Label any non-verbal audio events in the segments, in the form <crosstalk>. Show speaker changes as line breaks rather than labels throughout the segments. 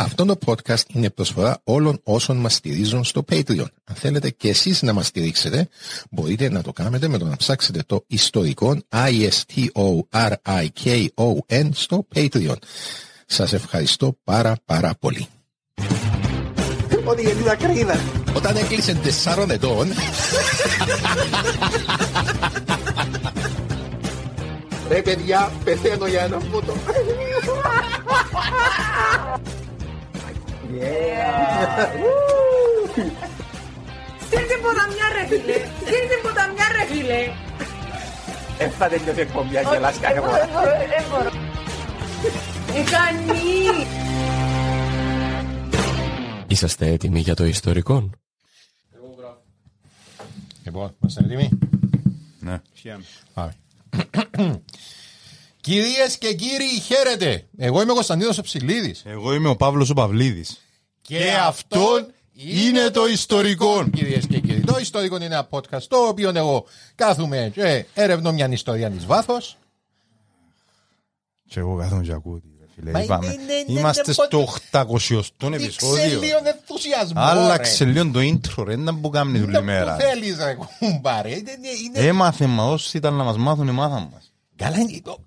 Αυτό το podcast είναι προσφορά όλων όσων μας στηρίζουν στο Patreon. Αν θέλετε και εσείς να μας στηρίξετε, μπορείτε να το κάνετε με το να ψάξετε το ιστορικό I-S-T-O-R-I-K-O-N στο Patreon. Σας ευχαριστώ πάρα πάρα πολύ.
Ότι γιατί τα κρύδα.
Όταν έκλεισε τεσσάρων ετών,
Ρε παιδιά, πεθαίνω για ένα φούτο.
Στείλ την ποταμιά ρε φίλε. Στείλ την ποταμιά ρε φίλε.
Έφτα τελειώσει η εκπομπή, αγγελάς κάθε φορά.
Δεν μπορώ, δεν μπορώ. Ε, κάνει.
Είσαστε έτοιμοι για το ιστορικό;
Λοιπόν, είμαστε έτοιμοι;
Ναι.
Πάμε. Κυρίες και κύριοι, χαίρετε. Εγώ είμαι ο Κωνσταντίνος Ψηλίδης.
Εγώ είμαι ο Παύλος ο Παυλίδης.
Και αυτό είναι το ιστορικό. Κυρίες και κύριοι, το ιστορικό είναι ένα podcast το οποίο εγώ κάθομαι και έρευνω μια ιστορία της βάθος.
Και εγώ κάθομαι και ακούω. τι, ρε φίλε.
Μα
Είπαμε.
είναι- είναι-
Είμαστε
είναι
στο 800
Ήξε
επεισόδιο.
λίγο ενθουσιασμό
Άλλαξε λίγο το intro ρε, δεν που κάνει όλη μέρα.
Το θέλεις ρε κουμπάρε. Είναι- είναι-
Έμαθε μας όσοι ήταν να μας μάθουν, μάθαν μας.
Καλά είναι. το-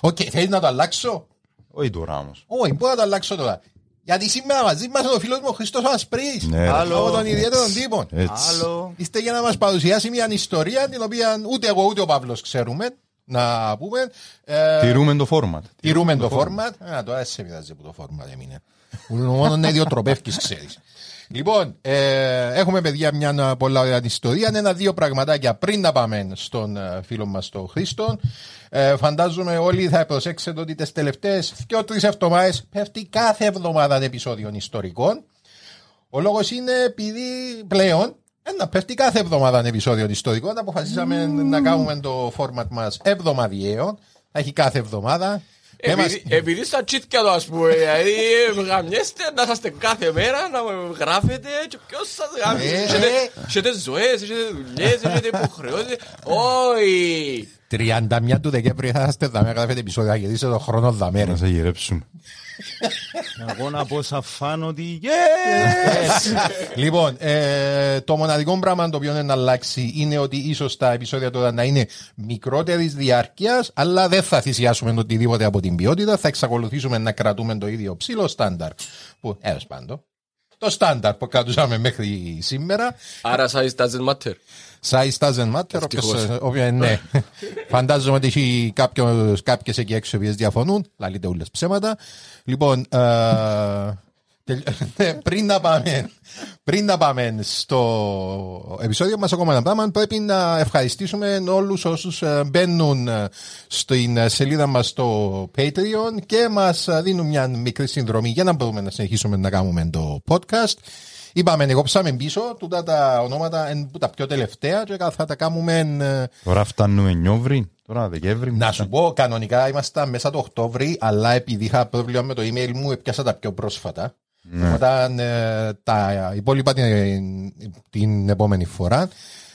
Οκ, θέλεις να το αλλάξω.
Όχι τώρα όμως.
Όχι, μπορώ να το αλλάξω τώρα. Γιατί σήμερα μαζί μας είναι ο φίλος μου ο Χρίστος Ασπρής.
Ναι, ρε.
Από τον ιδιαίτερο τύπο.
Έτσι.
Ήρτε για να μας παρουσιάσει μια ιστορία την οποία ούτε εγώ ούτε ο Παύλος ξέρουμε. Να πούμε. Ε,
Τηρούμε το format.
Τηρούμε το format. Α, τώρα σε πειράζει που το format έμεινε. Μόνο είναι ιδιοτροπεύκης, ξέρεις. Λοιπόν, ε, έχουμε παιδιά μια πολλά ωραία ιστορία. Είναι ένα-δύο πραγματάκια πριν να πάμε στον ε, φίλο μας τον Χρήστο. Ε, φαντάζομαι όλοι θα προσέξετε ότι τις τελευταίες δύο-τρει εβδομάδες πέφτει κάθε εβδομάδα ένα επεισόδιο ιστορικών. Ο λόγος είναι επειδή πλέον ένα πέφτει κάθε εβδομάδα ένα επεισόδιο ιστορικών. Αποφασίσαμε να κάνουμε το format μας εβδομαδιαίο. Θα έχει κάθε εβδομάδα. Δεν μας-
Επειδή, επειδή στα τσίτια το ας πούμε, δηλαδή ε, γαμιέστε να είσαστε κάθε μέρα να με γράφετε και ποιος σας γράφει.
Ε,
Έχετε-
ε.
Έχετε ζωές, έχετε δουλειές, έχετε υποχρεώσεις. Όχι.
31 του Δεκέμβρη θα είστε δαμέ, γράφετε επεισόδια γιατί είστε το χρόνο δαμέ. ρε.
Να σε γυρέψουμε.
Εγώ να πω σαν φαν ότι
Λοιπόν, ε, το μοναδικό πράγμα το οποίο είναι να αλλάξει είναι ότι ίσως τα επεισόδια τώρα να είναι μικρότερης διάρκειας, αλλά δεν θα θυσιάσουμε οτιδήποτε από την ποιότητα. Θα εξακολουθήσουμε να κρατούμε το ίδιο ψηλό στάνταρ. Που, έως πάντο. Το στάνταρ που κρατούσαμε μέχρι σήμερα.
Άρα size doesn't matter.
Size doesn't matter. Όποιος, ε, όποιο, ναι. <laughs> Φαντάζομαι ότι έχει κάποιος, κάποιες εκεί έξω οι οποίες διαφωνούν. Λαλείτε όλες ψέματα. Λοιπόν, ε, τελ- <laughs> ναι, πριν, να πάμε, πριν να πάμε στο επεισόδιο μας ακόμα ένα πράγμα πρέπει να ευχαριστήσουμε όλους όσους ε, μπαίνουν ε, στην ε, σελίδα μας στο Patreon και μας ε, δίνουν μια μικρή συνδρομή για να μπορούμε να συνεχίσουμε να κάνουμε το podcast. Είπαμε, εγώ ψάμε πίσω, τούτα τα ονόματα είναι που τα πιο τελευταία και θα τα κάνουμε. ε,
Τώρα φτάνουμε Νιόβρη, τώρα Δεκέμβρη.
Να σου πω, κανονικά ήμασταν μέσα το Οκτώβρη, αλλά επειδή είχα πρόβλημα με το email μου, έπιασα τα πιο πρόσφατα. Όταν ε, τα υπόλοιπα την, την επόμενη φορά.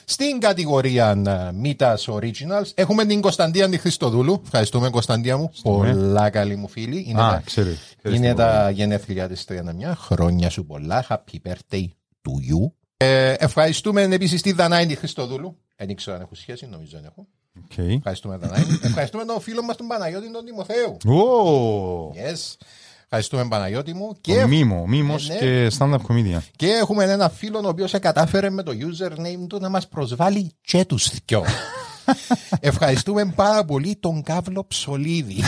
Στην κατηγορία ε, Mitas Originals έχουμε την Κωνσταντία τη Χριστοδούλου. Ευχαριστούμε Κωνσταντία μου. Πολλά καλή μου φίλη. Είναι,
Α,
τα,
ξέρει. Ξέρεις
είναι
τι
τα γενέθλια της 31. Χρόνια σου πολλά. Happy birthday to you. Ε, ευχαριστούμε επίσης τη Δανάη τη Χριστοδούλου. Δεν ήξερα αν έχω σχέση, νομίζω δεν έχω.
Οκ.
Ευχαριστούμε, Δανάη. Ευχαριστούμε τον φίλο μας τον Παναγιώτη τον Τιμοθέου.
Ω,
Yes. Ευχαριστούμε Παναγιώτη μου. Και,
ο Μίμο, ο Μίμος
Ε, ναι.
και stand-up comedian.
και έχουμε ένα φίλο ο οποίος κατάφερε με το username του να μας προσβάλλει και τους δυο. <laughs> Ευχαριστούμε πάρα πολύ τον Καύλο Ψολίδη.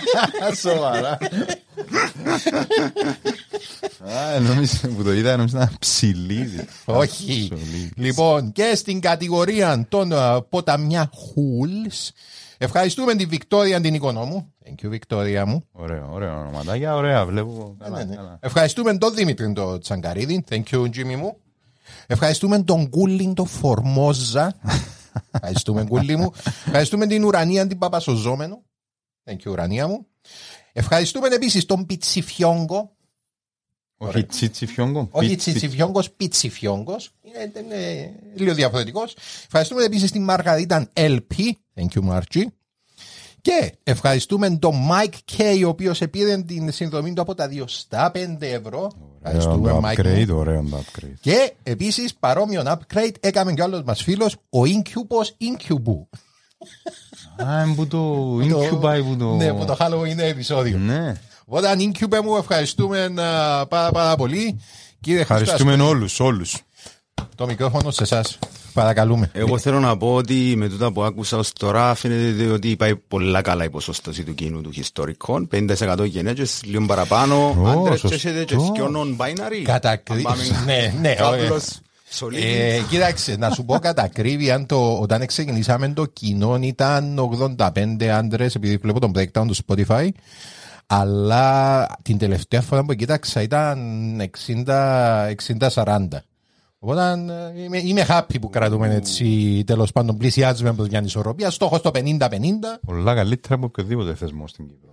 <laughs>
Σοβαρά. Α, νόμιζα που το είδα, νόμιζα ένα ψηλίδι.
Όχι.
Ψολίδι.
Λοιπόν, και στην κατηγορία των uh, ποταμιά Χούλς, ευχαριστούμε τη Βικτόρια την οικονόμου. Thank you, Βικτόρια μου.
Ωραίο, ωραίο ονοματάκια, ωραία, βλέπω.
Ναι,
Καλά,
ναι.
καλά.
Ευχαριστούμε τον Δημήτρη τον Τσαγκαρίδη. Thank you, Jimmy μου. Ευχαριστούμε τον Κούλιν τον Φορμόζα. <laughs> Ευχαριστούμε, Κούλι μου. Ευχαριστούμε την Ουρανία την Παπασοζόμενο. Thank you, Ουρανία μου. Ευχαριστούμε επίσης τον Πιτσιφιόγκο.
Όχι τσίτσι φιόγκο.
Όχι
πίτσι.
Τσιτσιφιόγκος, Πιτσιφιόγκος. Είναι, είναι λίγο διαφορετικός. Ευχαριστούμε επίσης την Μαργαρίτα LP. Thank you, Margie. Και ευχαριστούμε τον Mike K, ο οποίος επήρε την συνδρομή του από τα 2 στα 5 ευρώ.
Ωραίο
Ευχαριστούμε,
το
Mike.
upgrade,
μου.
ωραίο το upgrade.
Και επίσης παρόμοιο upgrade έκαμε και ο άλλος μας φίλος, ο Incubus Incubu.
Α, είναι που το Incubite που το...
Ναι, που το Halloween επεισόδιο.
Ναι.
Οπότε, αν Incube μου, ευχαριστούμε α, πάρα, πάρα πολύ. Κύριε
Ευχαριστούμε
Χριστό,
όλους, όλους.
το μικρόφωνο σε εσάς. Παρακαλούμε.
Εγώ θέλω να πω ότι με τούτα που άκουσα ως τώρα φαίνεται ότι πάει πολλά καλά η ποσόστοση του κοινού του ιστορικών. 50% γυναίκες, λίγο παραπάνω.
Ω,
Άντρες
σωστό.
και έχετε και δυο non-binary.
Κατακρι-
Αν πάμε <laughs>
Ναι, ναι,
Κάπλος,
ωραία.
Σολίδης.
Ε, κοίταξε, να σου πω κατά ακρίβεια, αν το, όταν ξεκινήσαμε το κοινό ήταν 85 άντρες, επειδή βλέπω τον breakdown του Spotify. Αλλά την τελευταία φορά που κοίταξα ήταν 60 60-40. Οπότε ε, είμαι, είμαι happy που κρατούμε έτσι τέλος πάντων πλησιάζουμε από την ισορροπία. Στόχος το 50-50.
Πολλά καλύτερα από οποιοδήποτε θεσμό στην Κύπρο.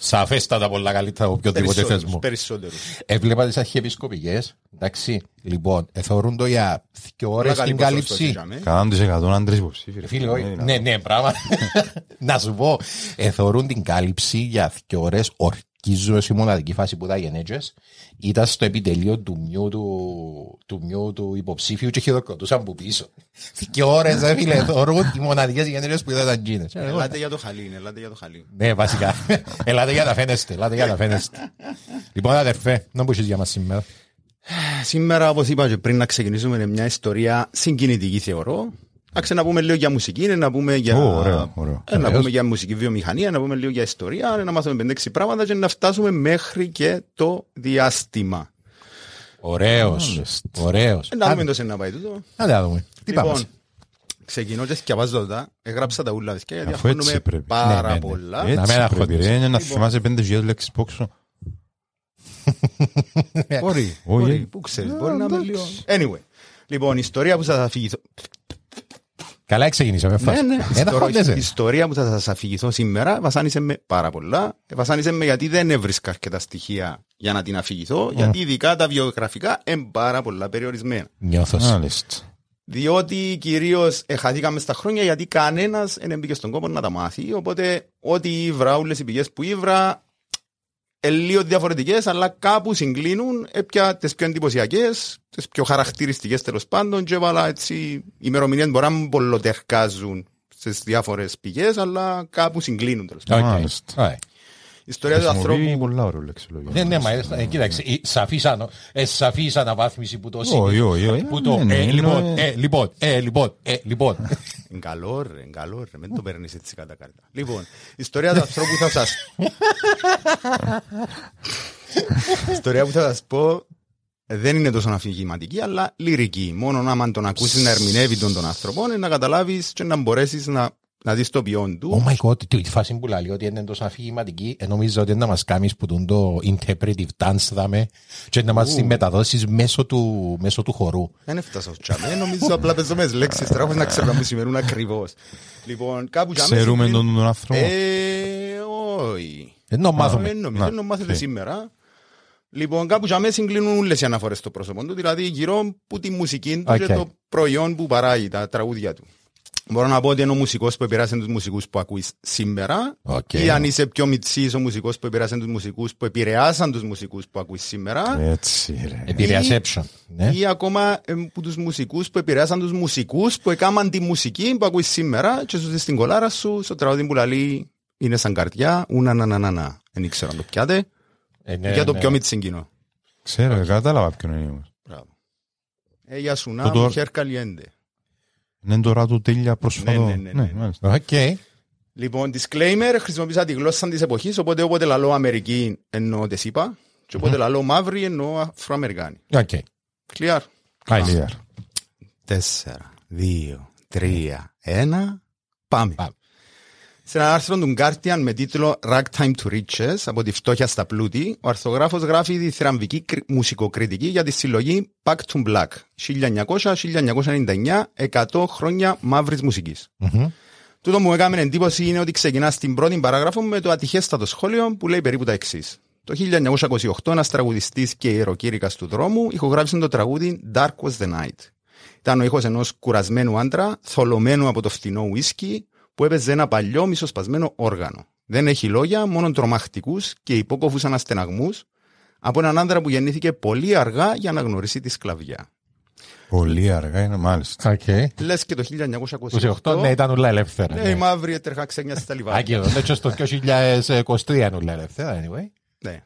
Σαφέστατα πολλά καλύτερα από οποιοδήποτε
Περισσότερους,
θεσμό.
Περισσότερους.
Έβλεπα τις αρχιεπισκοπικές. Εντάξει, λοιπόν, εθώρουν το για δύο ώρες
Πολλά καλή
την
ποσόστοση,
κάλυψη.
τζάμε.
100% άντρες υποψήφοι. ρε
Φίλε,
φίλε,
όχι.
είναι
ναι, ναι, πράγμα. <laughs> να σου πω, εθώρουν την κάλυψη για δύο ώρε. Ορκίζομαι στη μοναδική φάση που ήταν γενέτζε. Ήταν στο επιτελείο του μιού του, του, μιού του υποψήφιου και χειροκροτούσαν από πίσω. Δύο ώρες, ρε φίλε, εθώρουν οι μοναδικές γενέτζε που ήταν γίνες.
Ελάτε για το χαλί, ελάτε για το χαλί.
Ναι, βασικά. Ελάτε για να φαίνεστε, ελάτε για να φαίνεστε. Λοιπόν, αδερφέ, να μπούσεις για μας σήμερα;
Σήμερα, όπως είπα και πριν να ξεκινήσουμε, είναι μια ιστορία συγκινητική θεωρώ. Άξε να πούμε λίγο για μουσική, να πούμε για,
Ω, ωραίο, ωραίο.
Ε, να
Ωραίος.
πούμε για μουσική βιομηχανία, να πούμε λίγο για ιστορία, να μάθουμε 5-6 πράγματα και να φτάσουμε μέχρι και το διάστημα.
Ωραίος, ωραίος.
Ε, να δούμε το σε να πάει τούτο.
Άντε να δούμε. Τι πάμε.
Λοιπόν, ξεκινώ και σκιαβάζω τα. Έγραψα τα ούλα και
Αφού
διαφωνούμε
έτσι πρέπει.
πάρα
Ναι, ναι, ναι.
πολλά.
Να
Έτσι
μην αγχώνεσαι.
πρέπει, ρε, είναι να
Λοιπόν.
θυμάσαι 5.000 λέξεις πόξο.
Μπορεί,
Όχι.
μπορεί, πού ξέρεις, μπορεί να είμαι λίγο... Anyway, λοιπόν, η ιστορία που θα αφηγηθώ...
Καλά ξεκινήσαμε.
Ναι,
φάση.
ναι,
Ένα
ιστορία-
χόντεζε.
η ιστορία που θα σας αφηγηθώ σήμερα βασάνισε με πάρα πολλά. Ε, Βασάνισε με γιατί δεν έβρισκα αρκετά στοιχεία για να την αφηγηθώ, γιατί ειδικά τα βιογραφικά είναι πάρα πολλά περιορισμένα.
Νιώθω.
Μάλιστα.
Διότι κυρίως χαθήκαμε στα χρόνια γιατί κανένας δεν μπήκε στον κόπο να τα μάθει. Οπότε, ό,τι ήβρα, όλες οι πηγές που ήβρα, ε, λίγο διαφορετικές, αλλά κάπου συγκλίνουν. Έπια τις πιο εντυπωσιακές, τις πιο χαρακτηριστικές τέλος πάντων, και έβαλα έτσι ημερομηνίες μπορεί να μην πολλοτερκάζουν στις διάφορες πηγές, αλλά κάπου συγκλίνουν τέλος πάντων.
Μάλιστα.
Ωραία.
Η ιστορία του
Χρησιμοποιεί
ανθρώπου.
πολλά ωραία λεξιλόγια.
Ναι, ναι, μα ε, κοίταξε, η σαφής ανο- ε, σαφής αναβάθμιση που το
Όχι, όχι, όχι.
Που το,
Ναι, ναι,
ε,
είναι-
λοιπόν, ε, λοιπόν, ε, λοιπόν, ε, λοιπόν. <laughs>
Είναι καλό, ρε, είναι καλό, ρε. Μην το παίρνεις έτσι κατά κάρτα. Λοιπόν, η ιστορία του ανθρώπου θα σα. η <laughs> ιστορία που θα σας πω ε, δεν είναι τόσο αφηγηματική, αλλά λυρική. Μόνο άμα τον ακούσεις να ερμηνεύει τον, τον άνθρωπο, ε, να καταλάβεις και να μπορέσεις να, να δει το ποιόν του.
Oh my god, τη τη φάση που λέει ότι είναι τόσο αφηγηματική, ε, νομίζω ότι είναι να μας κάνεις που τον το interpretive dance δάμε και να μας τη μεταδώσεις μέσω του, μέσω του χορού.
Δεν έφτασα στο τσάμε. Νομίζω απλά παίζω με λέξεις τώρα, χωρίς να ξέρω να μου σημαίνουν ακριβώς. Λοιπόν, κάπου για μέσα
Ξέρουμε
πριν-
τον τον άνθρωπο.
Ε, όχι.
Δεν το μάθουμε.
Δεν νομίζω,
Να,
δεν μάθετε
οκ.
σήμερα. Λοιπόν, κάπου για μέσα συγκλίνουν όλες οι αναφορές στο πρόσωπο του, δηλαδή γύρω από τη μουσική του
Οκ.
και το προϊόν που παράγει, τα τραγούδια του. Μπορώ να πω ότι είναι ο μουσικός που επηρεάσε τους μουσικούς που ακούεις σήμερα
Οκ.
ή αν είσαι πιο μιτσής ο μουσικός που επηρεάσε τους μουσικούς που επηρεάσαν τους μουσικούς που ακούεις σήμερα
Έτσι ρε.
Επηρεασέψον. Ναι.
ή ακόμα ε, που τους μουσικούς που επηρεάσαν τους μουσικούς που έκαναν τη μουσική που ακούεις σήμερα και σου στην κολάρα σου στο τραγούδι που λαλεί είναι σαν καρδιά, ούνα να να να να. Δεν ξέρω αν το πιάτε.
Ε, ναι,
Για το
ναι.
πιο μητσιν κοινό.
Ξέρω, ε, κατάλαβα ποιον είναι όμως.
Μπράβο. Ε, για σου
Το
να
το-
μου χέρ καλλιέντε.
Είναι τώρα του τέλεια προσφατό.
Ναι, ναι, ναι, ναι.
μάλιστα.
Οκ.
Λοιπόν, disclaimer, χρησιμοποίησα τη γλώσσα της εποχής, οπότε όποτε λαλώ Αμερική εννοώ τις είπα και όποτε λαλώ μαύροι εννοώ Αφροαμερικάνοι.
OK.
Clear.
Μάλιστα.
Clear.
Τέσσερα, δύο, τρία, ένα, πάμε.
Πάμε.
Σε ένα άρθρο του Guardian με τίτλο Ragtime to Riches, από τη φτώχεια στα πλούτη, ο αρθογράφος γράφει διθυραμβική κρι- μουσικοκριτική για τη συλλογή Back to Black, 1900-1999, 100 χρόνια μαύρης μουσικής.
Μμμ.
Τούτο που μου έκαμε εντύπωση είναι ότι ξεκινά στην πρώτη παράγραφο με το ατυχέστατο σχόλιο που λέει περίπου τα εξής. Το 1928 ένας τραγουδιστής και ιεροκήρυκας του δρόμου ηχογράφησε το τραγούδι Dark Was the Night. Ήταν ο ήχος ενός κουρασμένου άντρα, θολωμένου από το φθηνό ουίσκι, που έπαιζε ένα παλιό μισοσπασμένο όργανο. Δεν έχει λόγια, μόνο τρομακτικούς και υπόκοφους αναστεναγμούς από έναν άντρα που γεννήθηκε πολύ αργά για να γνωρίσει τη σκλαβιά.
Πολύ αργά είναι, μάλιστα.
Οκ.
Λες και το 1928.
28, ναι, ήταν όλα ελεύθερα.
Ναι,
ναι.
οι μαύροι έτρεχαν ξένοιαστοι στα λιβάδια.
Άκυρο, ναι, και στο <laughs> 2023 είναι όλα ελεύθερα, anyway.
Ναι.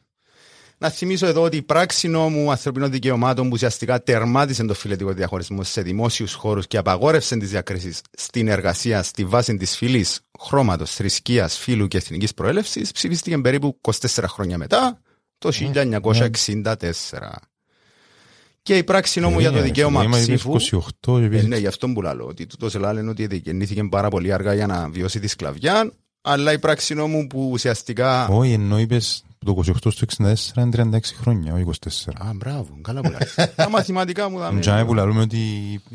Να θυμίσω εδώ ότι η πράξη νόμου ανθρωπίνων δικαιωμάτων που ουσιαστικά τερμάτισε το φιλετικό διαχωρισμό σε δημόσιους χώρους και απαγόρευσε τις διακρίσεις στην εργασία στη βάση της φυλής, χρώματος, θρησκείας, φύλου και εθνικής προέλευσης ψηφίστηκε περίπου 24 χρόνια μετά, το 1964. Και η πράξη νόμου για το δικαίωμα
Είμαι
ψήφου.
28
Ε,
επίσης.
ναι, γι' αυτό που λέω. Ότι τούτος λένε ότι γεννήθηκε πάρα πολύ αργά για να βιώσει τη σκλαβιά. Αλλά η πράξη νόμου που ουσιαστικά.
Όχι, ενώ είπες το 28 στο 64 είναι 36 χρόνια, όχι 24.
Α, μπράβο, καλά που λες. Τα μαθηματικά μου δάμε.
Τζάμε που λαλούμε ότι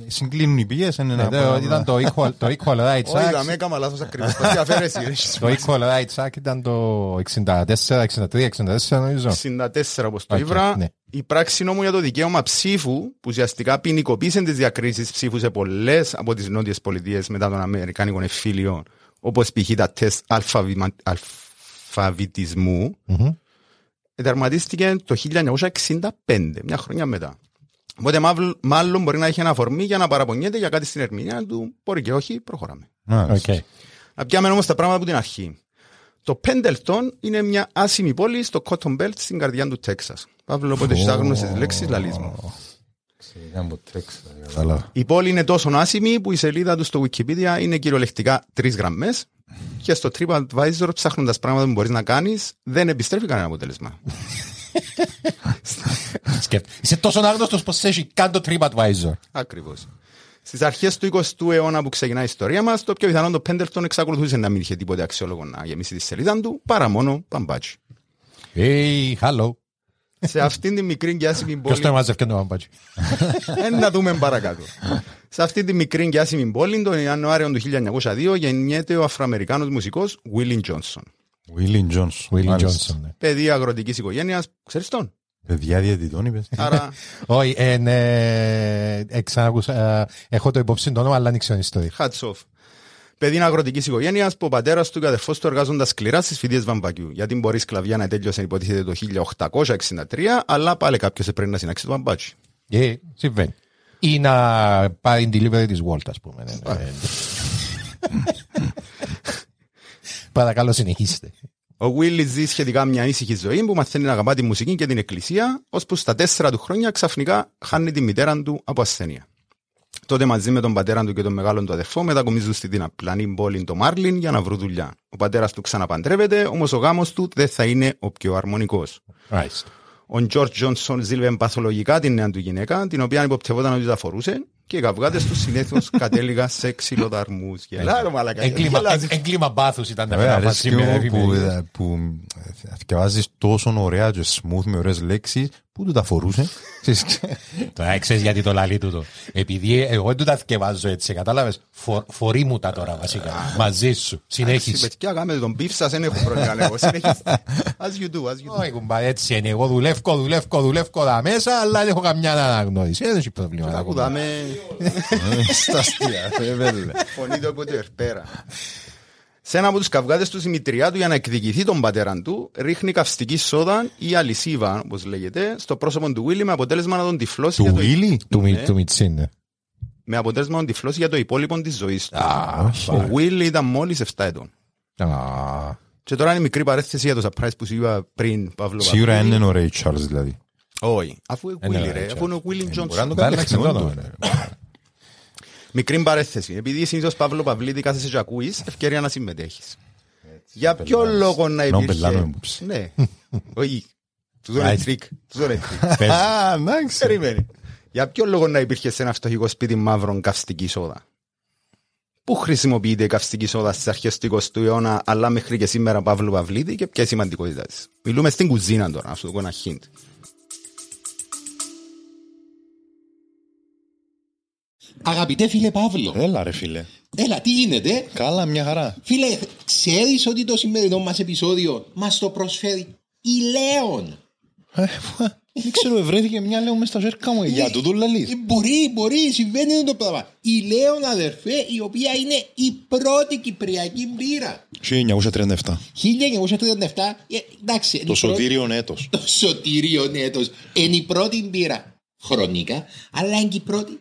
συγκλίνουν οι πηγές. είναι ένα
Ναι,
πράγμα.
Ήταν το equal, το equal rights
Όχι, δαμε
act.
έκανα λάθος ακριβώς. Πας και αφαίρεση. ρε.
Το equal rights act ήταν το 64, 63, 64 νομίζω.
64 όπως το
Οκ,
ήβρα.
ναι.
Η πράξη νόμου για το δικαίωμα ψήφου, που ουσιαστικά ποινικοποίησε τις διακρίσεις ψήφου σε πολλές από τις νότιες πολιτείες μετά τον Αμερικάνικο εμφύλιο, όπως π.χ. τα τεστ αλφαβημα- αλφαβητισμού,
Μμμ.
τερματίστηκε το 1965, μια χρονιά μετά. Οπότε μαύλ- μάλλον μπορεί να έχει ένα αφορμή για να παραπονιέται για κάτι στην ερμηνεία του. Μπορεί και όχι, προχωράμε.
Μάλιστα.
Οκ.
Να πιάμε όμως τα πράγματα από την αρχή. Το Πέντελτον είναι μια άσημη πόλη στο Cotton Belt στην καρδιά του Τέξας. Παύλο, οπότε στις άγνωστες λέξεις λαλείς μου.
Ξεκινάμε από Τέξας, κατάλαβα.
Η πόλη είναι τόσο άσημη που η σελίδα του στο Wikipedia είναι κυριολεκτικά τρεις γραμμές και στο TripAdvisor ψάχνοντας πράγματα που μπορείς να κάνεις δεν επιστρέφει κανένα αποτέλεσμα.
Σκέφτε. Είσαι τόσο άγνωστος πως έχεις καν το TripAdvisor.
Ακριβώς. Στις αρχές του 20ου αιώνα που ξεκινά η ιστορία μας, το πιο πιθανό το Πέντελτον εξακολουθούσε να μην είχε τίποτε αξιόλογο να γεμίσει τη σελίδα του παρά μόνο παμπάτσι.
Hey, hello.
Σε αυτήν την μικρή και άσημη
Ποιος
πόλη.
το έμαζευε το μπαμπάτσι.
Ε, να δούμε παρακάτω. Σε αυτή τη μικρή και άσημη πόλη, τον Ιανουάριο του 1902, γεννιέται ο Αφροαμερικάνος μουσικός Willie Johnson.
Willie Johnson.
Willie
μάλιστα.
Johnson. ναι.
Παιδί αγροτικής οικογένειας, ξέρεις τον;
Παιδιά διαιτητών είπες.
Άρα, <laughs>
Όχι, ε, ναι, ε, ξανακούσα, ε, έχω το υπόψη το όνομα, αλλά δεν ξέρω την ιστορία.
hats off. Παιδί αγροτικής οικογένειας που ο πατέρας του και ο αδερφός του εργάζονταν σκληρά στις φοιτίες Βαμβακιού. Γιατί μπορεί η σκλαβιά να τέλειωσε υποτίθεται το 1863, αλλά πάλι κάποιος έπρεπε να συνάξει το μπαμπάτσι.
Ε, συμβαίνει. Ή να πάρει την delivery της Walt, ας πούμε. ναι, ναι. Παρακαλώ συνεχίστε.
Ο Willy ζει σχετικά μια ήσυχη ζωή που μαθαίνει να αγαπά τη μουσική και την εκκλησία, ώσπου στα τέσσερα του χρόνια ξαφνικά χάνει τη μητέρα του από ασθένεια. Τότε μαζί με τον πατέρα του και τον μεγάλο του αδερφό μετακομίζουν στην απλανή πόλη το Μάρλιν για να βρουν δουλειά. Ο πατέρας του ξαναπαντρεύεται, όμως ο γάμος του δεν θα είναι ο πιο αρμονικός.
Μάλιστα.
Ο Τζορτ Τζόνσον ζήλευε παθολογικά την νέα του γυναίκα, την οποία υποπτευόταν ότι τα φορούσε και οι καυγάδε του συνήθως <laughs> κατέληγαν σε ξυλοδαρμούς. Γελάρω, μαλακά.
Έγκλημα-
Γελάς.
Έγκλημα πάθους ήταν τα
Βέβαια,
πέρα
αρέσκει
σήμερα.
μου που,
εφημερίδα.
ε, που ε, διαβάζεις τόσο ωραία και smooth με ωραίες λέξεις Πού του τα φορούσε; <laughs> Ξέρεις,
Τώρα ξέρεις γιατί το λαλεί τούτο. Επειδή εγώ δεν του τα θκευάζω έτσι, κατάλαβες; Φο, φορεί μου τα τώρα βασικά. Μαζί σου. Συνέχισε.
Παιδιά, κάνετε τον beef σας, δεν έχω πρόβλημα. λέγω. <laughs> Συνεχίστε. As you do, as you do.
Όχι κουμπά, έτσι είναι. Εγώ δουλεύω, δουλεύω, δουλεύω τα μέσα, αλλά δεν έχω καμιά αναγνώριση. Δεν έχει πρόβλημα. τα κουμπά.
Ακουδάμε <laughs>
Στα αστεία. ε, βέβαια.
φωνή του από την Ερπέρα. Σε ένα από τους καυγάδες του Δημητριά του για να εκδικηθεί τον πατέρα του, ρίχνει καυστική σόδα ή αλυσίβα, όπως λέγεται, στο πρόσωπο του Βίλι με αποτέλεσμα να τον τυφλώσει
Του
για το,
Βίλι.
Του Μι-
Ναι.
του Μιτσίνε.
με αποτέλεσμα να τον τυφλώσει για το υπόλοιπο της ζωής του.
όχι.
Ο Βίλι ήταν μόλις 7 ετών.
Α,
Και τώρα είναι μικρή παρέθεση για το surprise που σου είπα πριν, Παύλο
Σίγουρα
Παπαδίδη.
είναι ο Ray Charles δηλαδή.
Όχι, αφού είναι
Είναι
Willy,
ο
ρε,
Ray
αφού είναι ο Willy
Μπορεί
Μικρή παρέθεση. Επειδή συνήθως Παύλο Παυλίδη κάθεσαι και ακούεις, ευκαιρία να συμμετέχεις. Για ποιο λόγο να
Ενώ
υπήρχε...
πελάνομαι που ψ.
Ναι. <laughs> Όχι. Του δω ένα
Right.
τρίκ. Του δω ένα τρίκ. <laughs>
Α, εντάξει.
Περιμένει. Για ποιο λόγο να υπήρχε σε ένα φτωχικό σπίτι μαύρων καυστική σόδα; Πού χρησιμοποιείται η καυστική σόδα στις αρχές του 20ου αιώνα, αλλά μέχρι και σήμερα Παύλου Παυλίδη και ποια η σημαντικότητά της. Μιλούμε στην κουζίνα τώρα, να σου δω ένα hint.
Αγαπητέ φίλε Παύλο,
Έλα ρε φίλε.
έλα τι γίνεται;
Καλά, μια χαρά.
Φίλε, ξέρεις ότι το σημερινό μας επεισόδιο μας το προσφέρει η Λέων;
Δεν ξέρω, βρέθηκε μια λέω μες στα ζέρκα μου. Για τούτο λαλείς.
Ε, Μπορεί, μπορεί, συμβαίνει το πράγμα. Η Λέων αδερφέ, η οποία είναι η πρώτη κυπριακή μπύρα.
1937.
1937, ε, εντάξει. είναι
Το
η πρώτη-
σωτήριον έτος.
Το σωτήριο έτος. Είναι η πρώτη μπύρα χρονικά, αλλά είναι και η πρώτη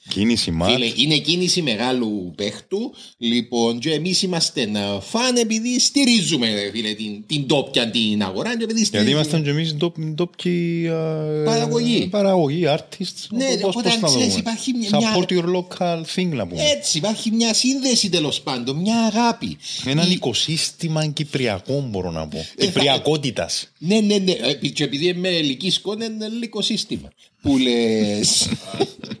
Κίνηση μάτς.
Φίλε, είναι κίνηση μεγάλου παίχτου. Λοιπόν, και εμείς είμαστε να φαν επειδή στηρίζουμε ρε φίλε, την, την τόπια την αγορά. Και επειδή
Γιατί
στηρίζουμε-
ήμασταν και εμείς ντόπιοι
Παραγωγή.
Παραγωγή, artists.
Ναι,
Πώς-
οπότε
πώς να
ξέρεις,
δούμε.
υπάρχει μια-
Support your local thing να πούμε.
Έτσι, υπάρχει μια σύνδεση τέλος πάντων, μια αγάπη.
Έναν
Η-
οικοσύστημα κυπριακό μπορώ να πω.
Ε, θα-
Κυπριακότητας.
Ναι, ναι, ναι. Ε, Και επειδή είμαι ελική σκόνη, είναι ελληνικό σύστημα. Που λες. <laughs>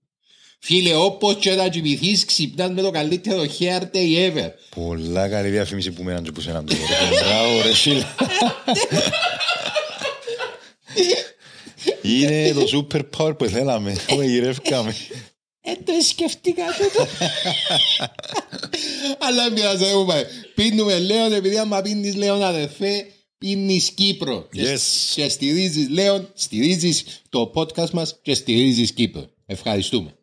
Φίλε, όπως και να κοιμηθείς, ξυπνάς με το καλύτερο hair day ever.
Πολλά καλή διαφήμιση που μέναν και που σέναν τώρα. Μπράβο ρε φίλε. Είναι το super power που θέλαμε. Το γυρεύκαμε.
Ε, το σκεφτήκα τούτο. Αλλά πειράζει, δεν μου πάει. Πίνουμε Λέον, επειδή άμα πίνεις Λέον αδερφέ, πίνεις Κύπρο. Και-
Yes.
Και στηρίζεις Λέον, στηρίζεις το podcast μας και στηρίζεις Κύπρο. Ευχαριστούμε.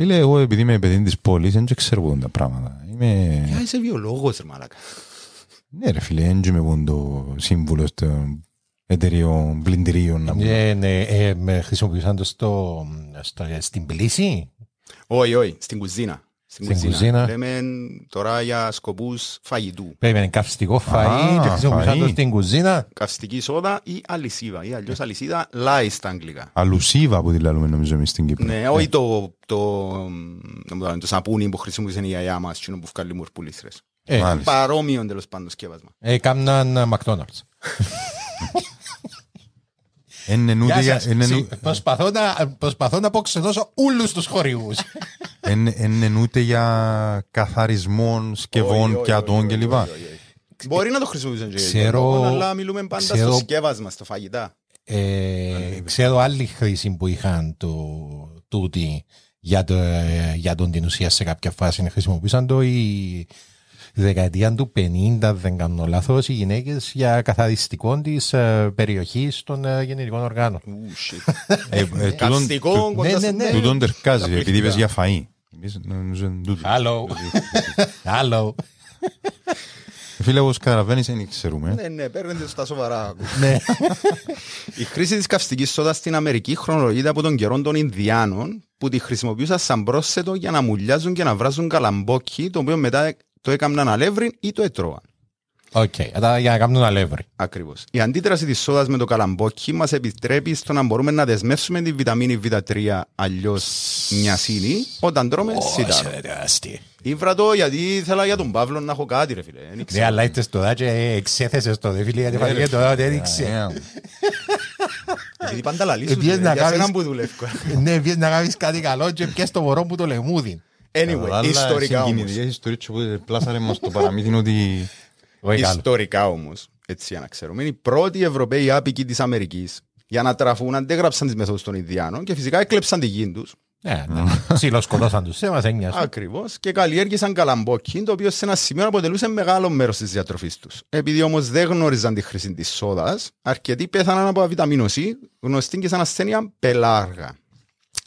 Φίλε, εγώ επειδή είμαι παιδί της πόλης, δεν ξέρω πού είναι τα πράγματα. Είμαι...
Α, είσαι βιολόγος, ρε μαλάκα.
Ναι ρε φίλε, δεν είμαι πού το σύμβουλος των εταιρείων πλυντηρίων να πούμε.
Ε, ναι, ε, με χρησιμοποιούσαν το στο, στο, στην πλήση.
Όχι, όχι, στην κουζίνα.
Στην κουζίνα.
Λέμε τώρα για σκοπούς φαγητού.
Περίμενε καυστικό φαΐ και χρησιμοποιούσαν το
φαΐ.
στην κουζίνα.
Καυστική σόδα ή αλυσίδα ή αλλιώς αλυσίδα λάι στα αγγλικά.
Αλουσίβα που τη λέμε νομίζω εμείς στην Κύπρο.
Ναι, όχι το, το, το, το σαπούνι που χρησιμοποιούσε η γιαγιά μας, εκείνο που βγάλει μουρπουλήθρες.
Ε,
Μάλιστα.
Παρόμοιο τέλος πάντων σκεύασμα.
ε, κάμναν McDonald's. <laughs>
Εν εν ούτε
Γεια
για-
σας.
εν εν
Συ-
ου-
Προσπαθώ να, προσπαθώ να αποξεδώσω όλους τους χορηγούς. <laughs>
εν- εν εν ούτε για καθαρισμό σκευών,
Όχι, όχι,
πιατών
όχι,
κλπ.
όχι, όχι, όχι. Μπορεί να το χρησιμοποιήσουν και για
Ξέρω-
λόγο, αλλά μιλούμε πάντα
ξέρω-
στο σκεύασμα, στο φαγητά.
Ε, ξέρω άλλη χρήση που είχαν το, τούτη για, το, ε, για τον την ουσία σε κάποια φάση. Χρησιμοποίησαν το η δεκαετία του 50, δεν κάνω λάθος, οι γυναίκες για καθαριστικό της ε, περιοχής των ε, γεννητικών οργάνων.
Ου, shit. <laughs>
Ε, ε, τούτον-
Καυστικό,
του-
κοντά
ναι,
στο-
ναι, ναι.
Τούτον τερκάζει,
Απληκτικά.
επειδή είπες για φαΐ. Εμείς νομίζω είναι τούτο.
Hello. Hello.
φίλε, όπως καταλαβαίνεις, δεν ξέρουμε.
Ναι, ναι, παίρνετε στα σοβαρά. <laughs>
Ναι.
Η χρήση της καυστικής σόδας στην Αμερική χρονολογείται από τον καιρό των Ινδιάνων που τη χρησιμοποιούσαν σαν πρόσθετο για να μουλιάζουν και να βράζουν καλαμπόκι το οποίο μετά το έκαναν αλεύρι ή το έτρωαν.
Οκ, αλλά για να κάνουν αλεύρι.
Ακριβώς. Η αντίδραση της σόδας με το καλαμπόκι μας επιτρέπει στο να μπορούμε να δεσμεύσουμε τη βιταμίνη Β3 αλλιώς νιασίνη όταν τρώμε σιτάρο. Ήβρα το γιατί ήθελα για τον Παύλο να έχω κάτι, ρε φίλε. Δεν
Ναι,
ξέρω.
αλλά ήρθες το δάτσε, εξέθεσες το δε φίλε, γιατί φαγε το δάτσε, έδειξε.
Επειδή πάντα λαλείς σου,
Επιές
ρε,
να
για σένα
κάνεις-
που δουλεύω.
Ναι, βγες να κάνεις κάτι καλό και πιες το μωρό που το λεμούδι.
Anyway, ιστορικά όμως.
Συγκινητικές ιστορίες που πλάσαρε μας το παραμύθι ότι...
Όχι καλό.
Ιστορικά όμως, έτσι για να ξέρουμε, είναι οι πρώτοι Ευρωπαίοι άπικοι της Αμερικής για να τραφούν, αντέγραψαν τις μεθόδου των Ινδιάνων και φυσικά έκλεψαν τη γη τους.
Ναι, ναι. Ψιλοσκοτώσαν τους, σε μας ένοιασε.
Ακριβώς και καλλιέργησαν καλαμπόκι, το οποίο σε ένα σημείο αποτελούσε μεγάλο μέρος της διατροφής τους. Επειδή όμως δεν γνώριζαν τη χρήση της σόδας, αρκετοί πέθαναν από αβιταμίνωση, γνωστή και σαν ασθένεια πελάργα.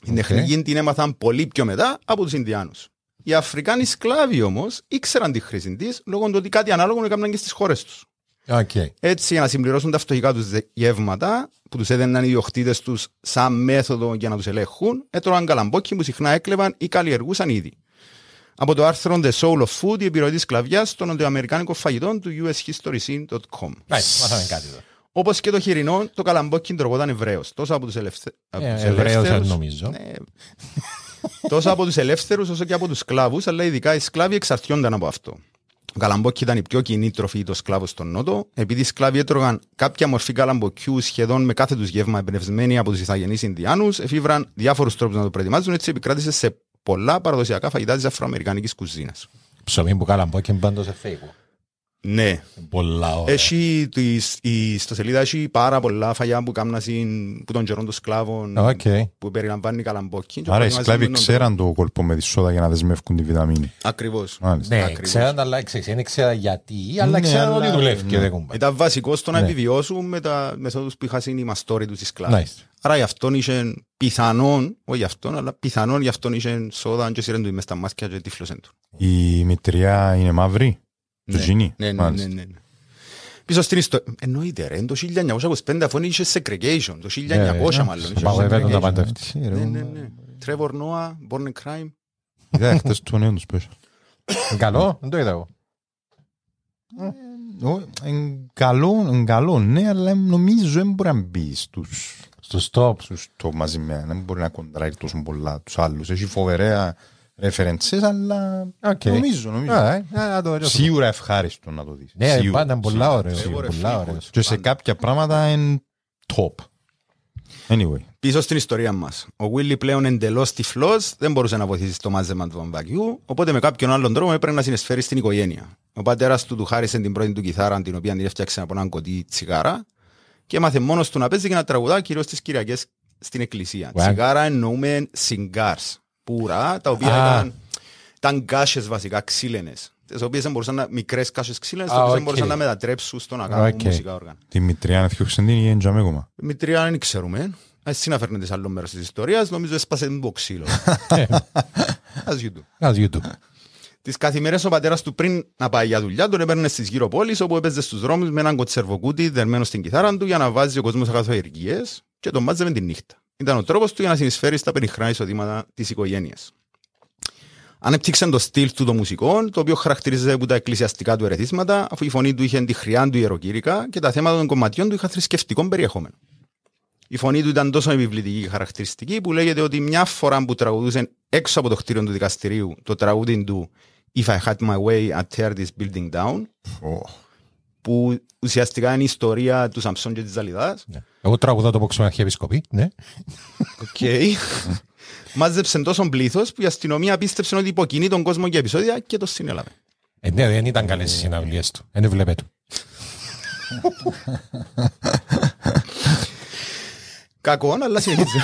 Την τεχνική την έμαθαν πολύ πιο μετά από τους Ινδιάνους. Οι Αφρικάνοι σκλάβοι όμως ήξεραν τη χρήση της λόγω του ότι κάτι ανάλογο έκαναν και στις χώρες τους.
Οκ.
Έτσι, για να συμπληρώσουν τα φτωχικά τους γεύματα που τους έδιναν οι ιδιοκτήτες τους σαν μέθοδο για να τους ελέγχουν, έτρωγαν καλαμπόκι που συχνά έκλεβαν ή καλλιεργούσαν ήδη. Από το άρθρο The Soul of Food, η επιρροή της σκλαβιάς των νοτιοαμερικάνικων φαγητών του ushistoryscene.com.
Right, μάθαμε κάτι εδώ.
Όπως και το χοιρινό, το καλαμπόκι τρογόταν Εβραίος. Τόσο από τους ελευθε... από τους
Ε, Εβραίος
ελεύθερους-
νομίζω.
Ναι. Τόσο από τους ελεύθερους όσο και από τους σκλάβους, αλλά ειδικά οι σκλάβοι εξαρτιόνταν από αυτό. Ο καλαμπόκι ήταν η πιο κοινή τροφή των σκλάβων στον Νότο, επειδή οι σκλάβοι έτρωγαν κάποια μορφή καλαμποκιού σχεδόν με κάθε τους γεύμα εμπνευσμένοι από τους Ιθαγενεί Ινδιάνους, εφήβραν διάφορους τρόπους να το προετοιμάζουν, έτσι επικράτησε σε πολλά παραδοσιακά φαγητά της Αφροαμερικανικής κουζίνας.
Ψωμί που κάλαν πόκιν πάντως σε φέικο.
Ναι,
Πολλά ωραία.
έχει, της- η, στο σελίδα έχει πάρα πολλά φαγιά που κάμναν που των καιρών των σκλάβων,
Οκ.
που περιλαμβάνει καλαμπόκι.
Άρα οι σκλάβοι ξέραν το κόλπο με τη σόδα για να δεσμεύκουν τη βιταμίνη.
Ακριβώς.
Μάλιστα.
Ναι,
Ακριβώς.
ξέραν, αλλά ξέρεις, δεν ξέραν γιατί, αλλά
Ναι,
ξέραν ότι
αλλά-
δουλεύει και
ναι.
δεν κουμπάει.
Ήταν βασικό στο να
Ναι.
επιβιώσουν με τα μεθόδους που είχαν οι μαστόροι τους οι σκλάβοι.
Nice.
Άρα γι' αυτόν είχε πιθανόν, όχι γι' αυτόν, αλλά πιθανόν γι' αυτόν είχε σόδα και σύρεν του μες στα μάτια και τύφλωσεν του.
Η μητριά είναι μαύρη; Το
Ναι.
τζινί.
Ναι, ναι, ναι,
Μάλιστα.
ναι, ναι. Πίσω στην ιστορία. Εννοείται ρε, το 1925 αφού είχε segregation, το 1900 μάλλον. είχε
Απαγορεύεται να
segregation.
παντρευτείς.
Ε, ρε,
Ναι, ναι, ναι. Trevor Noah, Born in Crime.
Είδα χτες το νέο τους special. <coughs>
Καλό, δεν το είδα εγώ.
Ω, εν καλό, εν καλό, ναι, αλλά νομίζω δεν μπορεί να μπει στους
Στο stop.
στους top μαζί με, δεν μπορεί να κοντράει τόσο πολλά τους άλλους. Έχει φοβερέα references, αλλά
Οκ.
νομίζω, νομίζω.
Α, ε, να το δω.
Σίγουρα ευχάριστο να το δεις.
Ναι,
Σίγουρα.
πάντα πολλά ωραίο.
Σίγουρα,
Πολλά
φίλος.
ωραίο.
Και σε κάποια πράγματα είναι top. Anyway,
Πίσω στην ιστορία μας. Ο Willy πλέον εντελώς τυφλός δεν μπορούσε να βοηθήσει στο μάζεμα του βαμβακιού, οπότε με κάποιον άλλον τρόπο έπρεπε να συνεισφέρει στην οικογένεια. Ο πατέρας του του χάρισε την πρώτη του κιθάρα, την οποία την έφτιαξε από έναν κουτί τσιγάρα, και έμαθε μόνος του να παίζει και να τραγουδά κυρίως τις Κυριακές στην εκκλησία.
Wow.
Τσιγάρα εννοούμε σιγκάρς, πουρά, τα οποία
Α.
ήταν, ήταν κάσσε βασικά ξύλινε. Τις οποίες δεν μπορούσαν να. μικρές κάσσε ξύλινε, τις
Α,
οποίες δεν
οκ.
μπορούσαν να μετατρέψουν στο να κάνουν
Οκ.
μουσικά όργανα.
τη μητριά να φτιάξουν την ή έντζαμε ακόμα.
Μητρία δεν ξέρουμε. Εσύ να φέρνετε σε άλλο μέρος της ιστορίας, νομίζω έσπασε το ξύλο. As <laughs> you do.
Ας YouTube.
Τις καθημερινές ο πατέρας του πριν να πάει για δουλειά τον έπαιρνε στις γύρω πόλεις όπου έπαιζε στους δρόμους με έναν κοτσερβοκούτι δερμένο στην κιθάρα του για να βάζει ο κόσμος αγαθοεργίε και τον μάζευε τη νύχτα. Ήταν ο τρόπος του για να συνεισφέρεις στα πενιχρά εισοδήματα της οικογένειας. Ανέπτυξε το στυλ του των μουσικών, το οποίο χαρακτηρίζεται από τα εκκλησιαστικά του ερεθίσματα, αφού η φωνή του είχε τη χρειά του ιεροκήρυκα και τα θέματα των κομματιών του είχαν θρησκευτικό περιεχόμενο. Η φωνή του ήταν τόσο επιβλητική και χαρακτηριστική που λέγεται ότι μια φορά που τραγουδούσε έξω από το κτίριο του δικαστηρίου το τραγούδι του If I had my way I'd tear this building down που ουσιαστικά είναι η ιστορία του Σαμψόν και της Ζαλιδάς.
Ναι. Εγώ τραγουδάω το πόξιμο αρχιεπισκοπή. Ναι.
Okay. Μάζεψε τόσο πλήθος που η αστυνομία πίστεψε ότι υποκινεί τον κόσμο για επεισόδια και το συνέλαβε.
Ε, ναι, δεν ήταν καλές οι συναυλίες του. Δεν βλέπε του.
Κακό, αλλά συνεχίζει.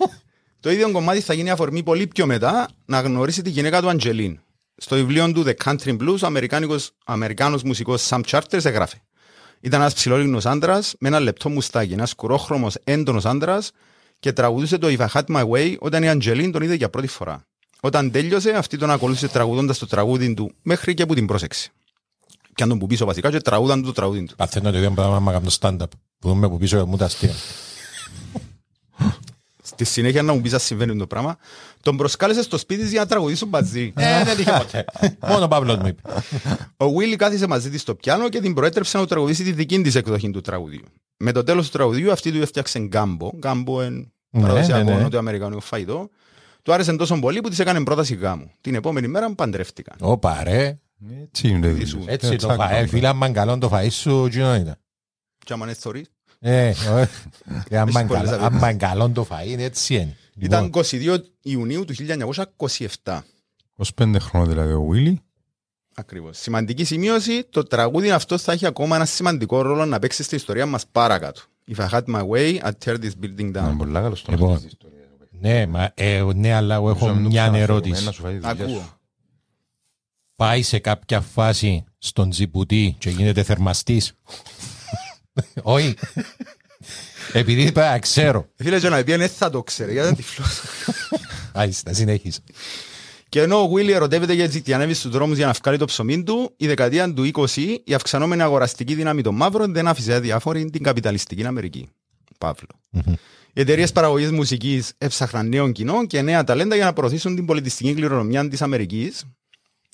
<laughs> το ίδιο κομμάτι θα γίνει αφορμή πολύ πιο μετά να γνωρίσει τη γυναίκα του Αντζελίν. Στο βιβλίο του The Country Blues, ο Αμερικάνικος, Αμερικάνος μουσικός Sam Charters εγγράφει. Ήταν ένας ψηλόλιγνος άντρας με ένα λεπτό μουστάκι, ένας κουρόχρωμος έντονος άντρας και τραγουδούσε το If I Had My Way όταν η Αντζελίν τον είδε για πρώτη φορά. Όταν τέλειωσε, αυτή τον ακολούθησε τραγουδώντας το τραγούδι του μέχρι και που την πρόσεξε. Πιαν τον που πίσω βασικά και τραγούδαν το τραγούδι του.
Παθαίνω το ίδιο πράγμα άμα κάνω stand-up. Που δούμε που πίσω μου τα αστεία.
Στη συνέχεια να μου πεις αν συμβαίνει το πράγμα. Τον προσκάλεσε στο σπίτι της για να τραγουδήσουν μαζί.
Ε, δεν είχε ποτέ. <laughs> Μόνο ο Παύλος μου είπε.
Ο Βίλι κάθισε μαζί της στο πιάνο και την προέτρεψε να τραγουδήσει τη δική της εκδοχή του τραγουδιού. Με το τέλος του τραγουδιού αυτή του έφτιαξε γκάμπο. Γκάμπο εν
Ναι,
παραδοσιακό
ναι, ναι.
νότιο-αμερικανικό φαγητό. Του άρεσε τόσο πολύ που της έκανε πρόταση γάμου. Την επόμενη μέρα παντρεύτηκαν.
Ωπα ρε.
Έτσι είναι το
Ισού.
ίδιο.
Έτσι το φαέ. Φίλε, άμα καλό το φαΐς σου, κοινό ήταν.
Και άμα είναι θωρείς,
Ε, ε, <laughs> ε, άμα
Έχεις πολλές
καλό- άμα καλό το φαΐς, είναι έτσι είναι.
Ήταν
Λοιπόν,
22 Ιουνίου του 1927.
25 χρόνια δηλαδή ο Βίλι.
Ακριβώς. Σημαντική σημείωση, το τραγούδι αυτό θα έχει ακόμα ένα σημαντικό ρόλο να παίξει στην ιστορία μας παρακάτω. If I had my way, I'd tear this building
Είναι
down.
πολύ καλός το
Λοιπόν,
μαθητής της ιστορίας.
Ναι, μα, ε, ναι, αλλά εγώ έχω
Νομίζω να μην το
μια
ξαναφέρουμε,
ερώτηση.
να σου φάει τη δουλειά
Ακούω.
σου.
Πάει σε κάποια φάση στον Τζιπουτί και γίνεται θερμαστής; <laughs> Όχι. Επειδή είπα, ξέρω.
Φίλε Τζόνα, επειδή δεν θα το ξέρει, γιατί ήταν τυφλός. <laughs>
Άιστα, συνέχισε.
Και ενώ ο Βίλι ερωτεύεται για τι ανέβει στους δρόμους για να βγάλει το ψωμί του, η δεκαετία του 20 η αυξανόμενη αγοραστική δύναμη των μαύρων δεν άφησε αδιάφορη την καπιταλιστική Αμερική. Παύλο. Οι εταιρείες παραγωγής μουσικής έψαχναν νέων κοινών και νέα ταλέντα για να προωθήσουν την πολιτιστική κληρονομιά της Αμερικής.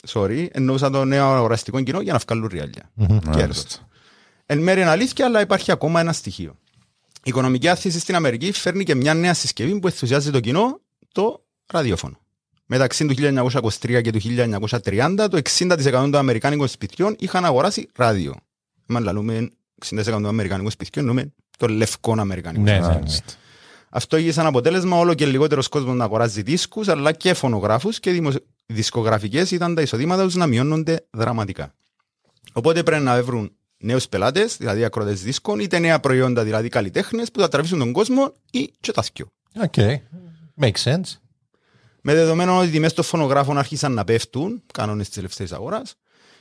Sorry, εννοούσα το νέο αγοραστικό κοινό για να βγάλουν ριάλια. Κέρδος.
Μάλιστα.
Εν μέρει είναι αλήθεια, αλλά υπάρχει ακόμα ένα στοιχείο. Η οικονομική άθληση στην Αμερική φέρνει και μια νέα συσκευή που ενθουσιάζει το κοινό, το ραδιόφωνο. Μεταξύ του 1923 και του 1930, το 60% των Αμερικάνικων σπιτιών είχαν αγοράσει ράδιο. Μα λαλούμε 60% των Αμερικάνικων σπιτιών, εννοούμε το λευκό Αμερικάνικο.
Ναι,
σπίτι.
ναι, ναι.
Μάλιστα.
Αυτό είχε σαν αποτέλεσμα όλο και λιγότερος κόσμος να αγοράζει δίσκους, αλλά και φωνογράφους και δημοσ... δισκογραφικές ήταν τα εισοδήματα τους να μειώνονται δραματικά. Οπότε πρέπει να βρουν νέους πελάτες, δηλαδή ακροατές δίσκων, είτε νέα προϊόντα, δηλαδή καλλιτέχνες, που θα τραβήσουν τον κόσμο ή και τα θκυο.
OK. Makes sense.
Με δεδομένο ότι οι τιμές των φωνογράφων άρχισαν να πέφτουν, κανόνες της ελευθερίας αγοράς,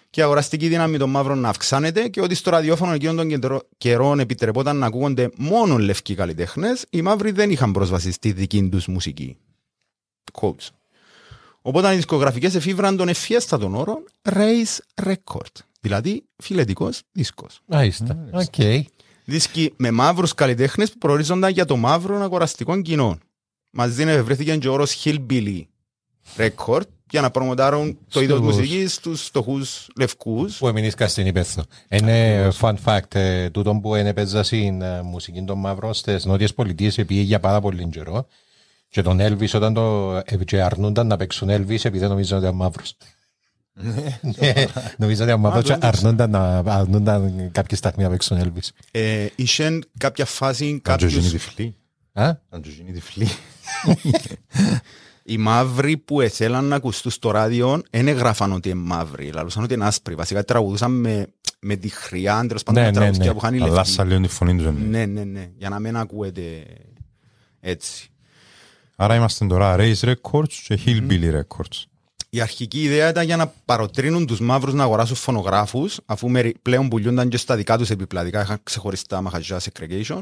και η αγοραστική δύναμη των μαύρων να αυξάνεται και ότι στο ραδιόφωνο εκείνων των κεντρο- καιρών επιτρεπόταν να ακούγονται μόνο λευκοί καλλιτέχνες, οι μαύροι δεν είχαν πρόσβαση στη δική τους μουσική. Quotes. Οπότε οι δισκογραφικές εφηύραν τον ευφιέστατον όρο Race Record, δηλαδή φυλετικός δίσκος.
Μάιστα. Οκ.
Δίσκοι με μαύρους καλλιτέχνες που προορίζονταν για το μαύρο αγοραστικό κοινό. Μαζί βρέθηκε και ο όρος Hillbilly Record για να προμοτάρουν το είδος
Στους-
μουσικής στους φτωχούς λευκούς.
Που εμεινίσκαν στην ύπαιθρο. Είναι fun fact, ε, τούτο που είναι παίζα στην ε, μουσική των μαύρων στις νότιες πολιτείες επειδή για πάρα πολύ καιρό και τον Elvis όταν το ε, και αρνούνταν να παίξουν Elvis επειδή δεν νομίζαν ότι ήταν μαύρος. Ναι, Νομίζαν ότι ήταν μαύρος και αρνούνταν να αρνούνταν κάποια στιγμή να παίξουν Elvis.
Ε, είχε κάποια φάση
Αν του γίνει
κάποιους
τυφλή.
Α;
Αν του γίνει τυφλή.
οι μαύροι που ήθελαν να ακουστούν στο ράδιο δεν έγραφαν ότι είναι μαύροι, λαλούσαν ότι είναι άσπροι. Βασικά τραγουδούσαν με, με τη χρειά, τέλος πάντων
Ναι,
τα
ναι,
τραγουδιά
ναι.
που είχαν οι
Αλλά
λευκοί.
σαν λίγο τη φωνή τους.
Ναι, ναι, ναι, για να μην ακούεται έτσι.
Άρα είμαστε τώρα Race Records και Hillbilly Records.
Η αρχική ιδέα ήταν για να παροτρύνουν τους μαύρους να αγοράσουν φωνογράφους, αφού μερι- πλέον πουλούνταν και στα δικά τους επιπλατικά, είχαν ξεχωριστά μαχαζιά segregation,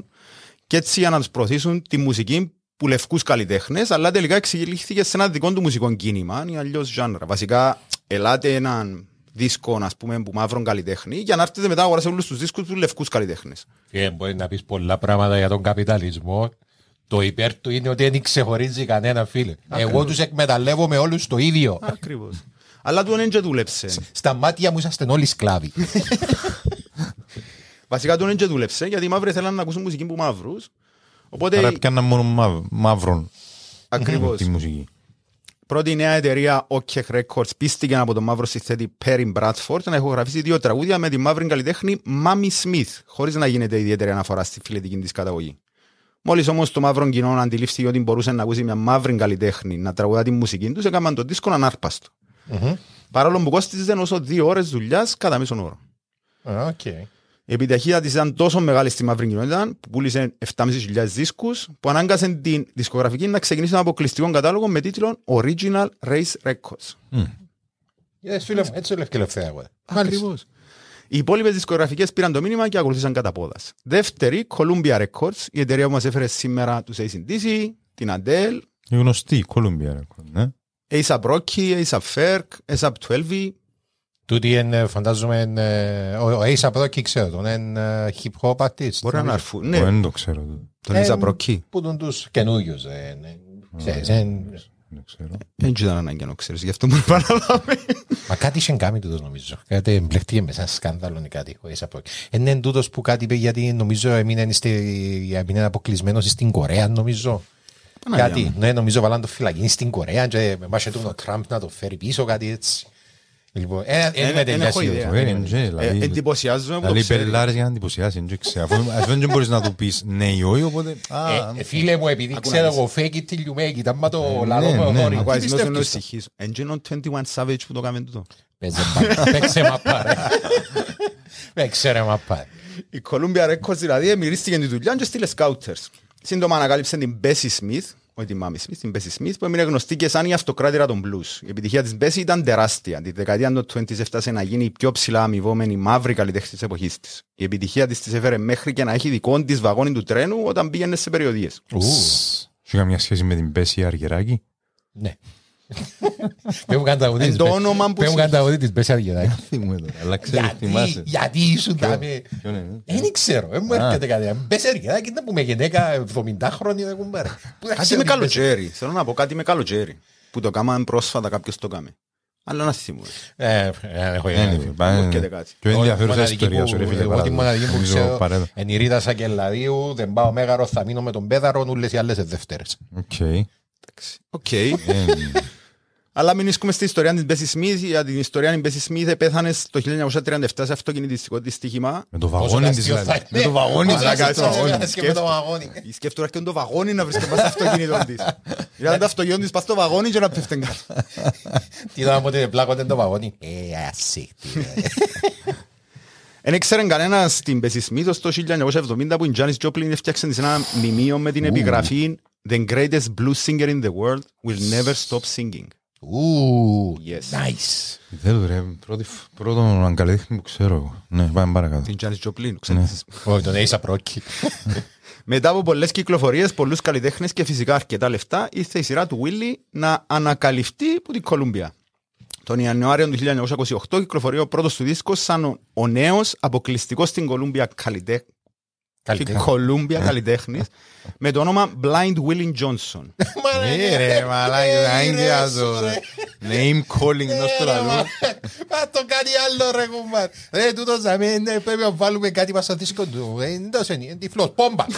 και έτσι για να τους προωθήσουν τη μουσική που λευκούς καλλιτέχνες, αλλά τελικά εξελίχθηκε σε ένα δικό του μουσικό κίνημα ή αλλιώς genre. Βασικά, ελάτε έναν δίσκο, ας πούμε, που μαύρον καλλιτέχνη, για να έρθετε μετά να αγοράσετε όλους τους δίσκους τους λευκούς καλλιτέχνες.
Και μπορεί να πεις πολλά πράγματα για τον καπιταλισμό. Το υπέρ του είναι ότι δεν ξεχωρίζει κανένα φίλε. Εγώ τους εκμεταλλεύω με όλους το ίδιο.
Ακριβώς. αλλά του δεν και δούλεψε.
Στα μάτια μου είσαστε όλοι σκλάβοι. <laughs>
Βασικά του δεν και δούλεψε, γιατί οι μαύροι θέλαν να ακούσουν μουσική που μαύρους. Οπότε
Άρα πιάνναν μόνο μαύ- μαύρον
ακριβώς. <laughs>
τη μουσική.
Πρώτη η νέα εταιρεία OK Records πίστηκε από τον μαύρο συνθέτη Perry Bradford να ηχογραφήσει δύο τραγούδια με τη μαύρη καλλιτέχνη Mami Smith, χωρίς να γίνεται ιδιαίτερη αναφορά στη φιλετική της καταγωγή. Μόλις όμως το μαύρο κοινό αντιλήφθηκε ότι μπορούσε να ακούσει μια μαύρη καλλιτέχνη να τραγουδά τη μουσική τους, έκαναν τον δίσκο ανάρπαστο. Παρόλο που κόστιζε όσο δύο ώρες δουλειάς κατά μέσον όρο.
Οκ.
Η επιτυχία της ήταν τόσο μεγάλη στη μαύρη κοινότητα που πούλησε 7.500 δίσκους που ανάγκασε την δισκογραφική να ξεκινήσει ένα αποκλειστικό κατάλογο με τίτλο Original Race Records.
Είδες φίλε μου, έτσι λέω και ελευθερία εγώ.
Ακριβώς. Οι υπόλοιπες δισκογραφικές πήραν το μήνυμα και ακολουθήσαν κατά πόδα. Δεύτερη, Columbia Records, η εταιρεία που μας έφερε σήμερα τους ACDC, την Adele,
Η γνωστή Columbia Records, ναι.
ASAP Rocky, ASAP Ferg, ASAP 12,
Τούτη είναι, φαντάζομαι, ε, ο ο A$AP Rocky ξέρω τον, είναι ε, hip hop artist.
Μπορεί να
νομίζω.
αρφούν.
Εγώ
Ναι,
Δεν το ξέρω.
τον
Ε,
Λίζα Προκή.
Που τον τους καινούριους. ε, ναι. Ξέρεις, ε,
Δεν ξέρω.
Δεν ήταν ανάγκη να ξέρεις, γι' αυτό μου επαναλάβει.
Μα κάτι είχε κάνει τούτος νομίζω. Κάτι εμπλεχτήκε μέσα σε σκάνδαλο ή κάτι. ο A$AP Rocky. Είναι εν τούτος που κάτι είπε γιατί νομίζω έμεινε, στη- έμεινε αποκλεισμένος στην Κορέα νομίζω.
Παναγία
Κάτι,
μου.
ναι, νομίζω βάλαν το φυλακή στην Κορέα και μάσε του ο Τραμπ να το φέρει πίσω, κάτι έτσι. Λοιπόν, ε, ε,
Ε,
είμαι
δεν έχω
τελειώσει.
ιδέα.
Δεν είναι, και,
Ε,
δηλαδή-
Εντυπωσιάζομαι που το
Δηλαδή
ξέρει.
πελάρες για να εντυπωσιάσεις, δεν ξέρω. Αφού αφού δεν μπορείς να του πεις ναι ή όχι, οπότε... α,
Ε, Φίλε μου, επειδή
Ακού
ξέρω
να
εγώ fake it till you make it, άμα το
ναι,
λαλό με
ναι.
οχώρι,
Ακούω,
τι
ας νιώσω να
πιστεύεις.
ησυχήσω. Εν γίνον 21 Savage που το κάνουμε τούτο.
Παίζε μπάλα, <laughs> Παίξε μαπά ρε. Παίξε ρε μαπά.
Η Columbia Records δηλαδή μυρίστηκε τη δουλειά και στείλε scouters. Σύντομα ανακάλυψε την Bessie Smith, όχι την Μάμι Smith, την Bessie Smith, που έμεινε γνωστή και σαν η αυτοκράτηρα των blues. Η επιτυχία της Bessie ήταν τεράστια. Τη δεκαετία των 20 έφτασε να γίνει η πιο ψηλά αμοιβόμενη μαύρη καλλιτέχνη της εποχής της. Η επιτυχία της της έφερε μέχρι και να έχει δικό της βαγόνι του τρένου όταν πήγαινε σε περιοδίες.
Έχει καμιά σχέση με την Πέση Αργυράκη.
Ναι. Πέμουν καταγωγή
Εν
της
το
Μπέ-
όνομα που
Πέμουν
σου-
καταγωγή της Μπέση Αργυράκη. <laughs>
Θυμούμαι τώρα, αλλά ξέρεις,
Γιατί,
θυμάσαι.
γιατί ήσουν δάμε.
Ποιον είναι, ε;
Δεν ξέρω, δεν μου
Α.
έρχεται κάτι. Μπέση Αργυράκη είναι που με γυναίκα 70 χρόνια δεν κουμπάρε. Πού θα
Κάτι
ξέρω
με
την Μπέση-
καλοτζέρι. Θέλω να πω κάτι με καλοτζέρι. Που το κάμαμε πρόσφατα κάποιος το κάμε. Αλλά να θυμούμε.
Ε, ε, έχω
Δεν είναι,
ιδέα.
πάνε-
Έρχεται κάτι.
Πιο
Εγώ
ενδιαφέρουσα
μοναδική
ιστορία
που-
σου ρε φίλε.
Εγώ τη
παράδειγμα.
μοναδική που
Νομίζω
ξέρω
παρέδω.
εν η Ρίτα Σακελαδίου, δεν πάω μέγαρο, θα μείνω με τον Πέδαρο, όλες οι άλλες Δευτέρες.
Οκ.
Οκ.
Ε,
Αλλά μεινίσκουμε στην ιστορία της Bessie Smith. Για την ιστορία της Bessie Smith πέθανε το 1937 σε αυτοκινητιστικό δυστύχημα.
Με το βαγόνι της δηλαδή. Με το βαγόνι της.
Μαλάκα,
με το βαγόνι.
έτσι.
Και με το βαγόνι.
Σκέφτομαι και το βαγόνι να βρίσκεται μέσα στο αυτοκίνητο της. <laughs> Ήταν το αυτοκίνητο της πας στο βαγόνι και να πέφτει κάτω.
Τι είδαμε ότι πλάκονται το βαγόνι. Ε, ασύχτη.
Δεν ήξερε κανένας την Bessie Smith ως το 1970 που η Janis Joplin έφτιαξε της ένα μνημείο με την επιγραφή The greatest blues singer in the world will never stop singing.
Ου,
Yes.
nice.
Δεν ρε, πρώτη φ- πρώτον αγκαλίδι που ξέρω εγώ. Ναι, πάμε παρακάτω.
Την Janis Joplin, ξέρεις.
Όχι, τον Ace Πρόκη. <laughs>
Μετά από πολλές κυκλοφορίες, πολλούς καλλιτέχνες και φυσικά αρκετά λεφτά, ήρθε η σειρά του Willy να ανακαλυφθεί από την Κολούμπια. Τον Ιανουάριο του 1928 κυκλοφορεί ο πρώτος του δίσκος σαν ο, ο νέος αποκλειστικός στην Κολούμπια καλλιτέ... Columbia καλλιτέχνης με το όνομα Blind Willie Johnson. <laughs>
Ε, ρε, μαλάκα, άγκια το. Name calling, δώσ' το λαλό.
Μα το κάνει άλλο ρε κουμπάρ. Ρε τούτος ζαμε, ναι, πρέπει να βάλουμε κάτι μας στο δίσκο του. Ε, Είναι τόσο είναι, είναι τυφλός, πόμπα. <laughs>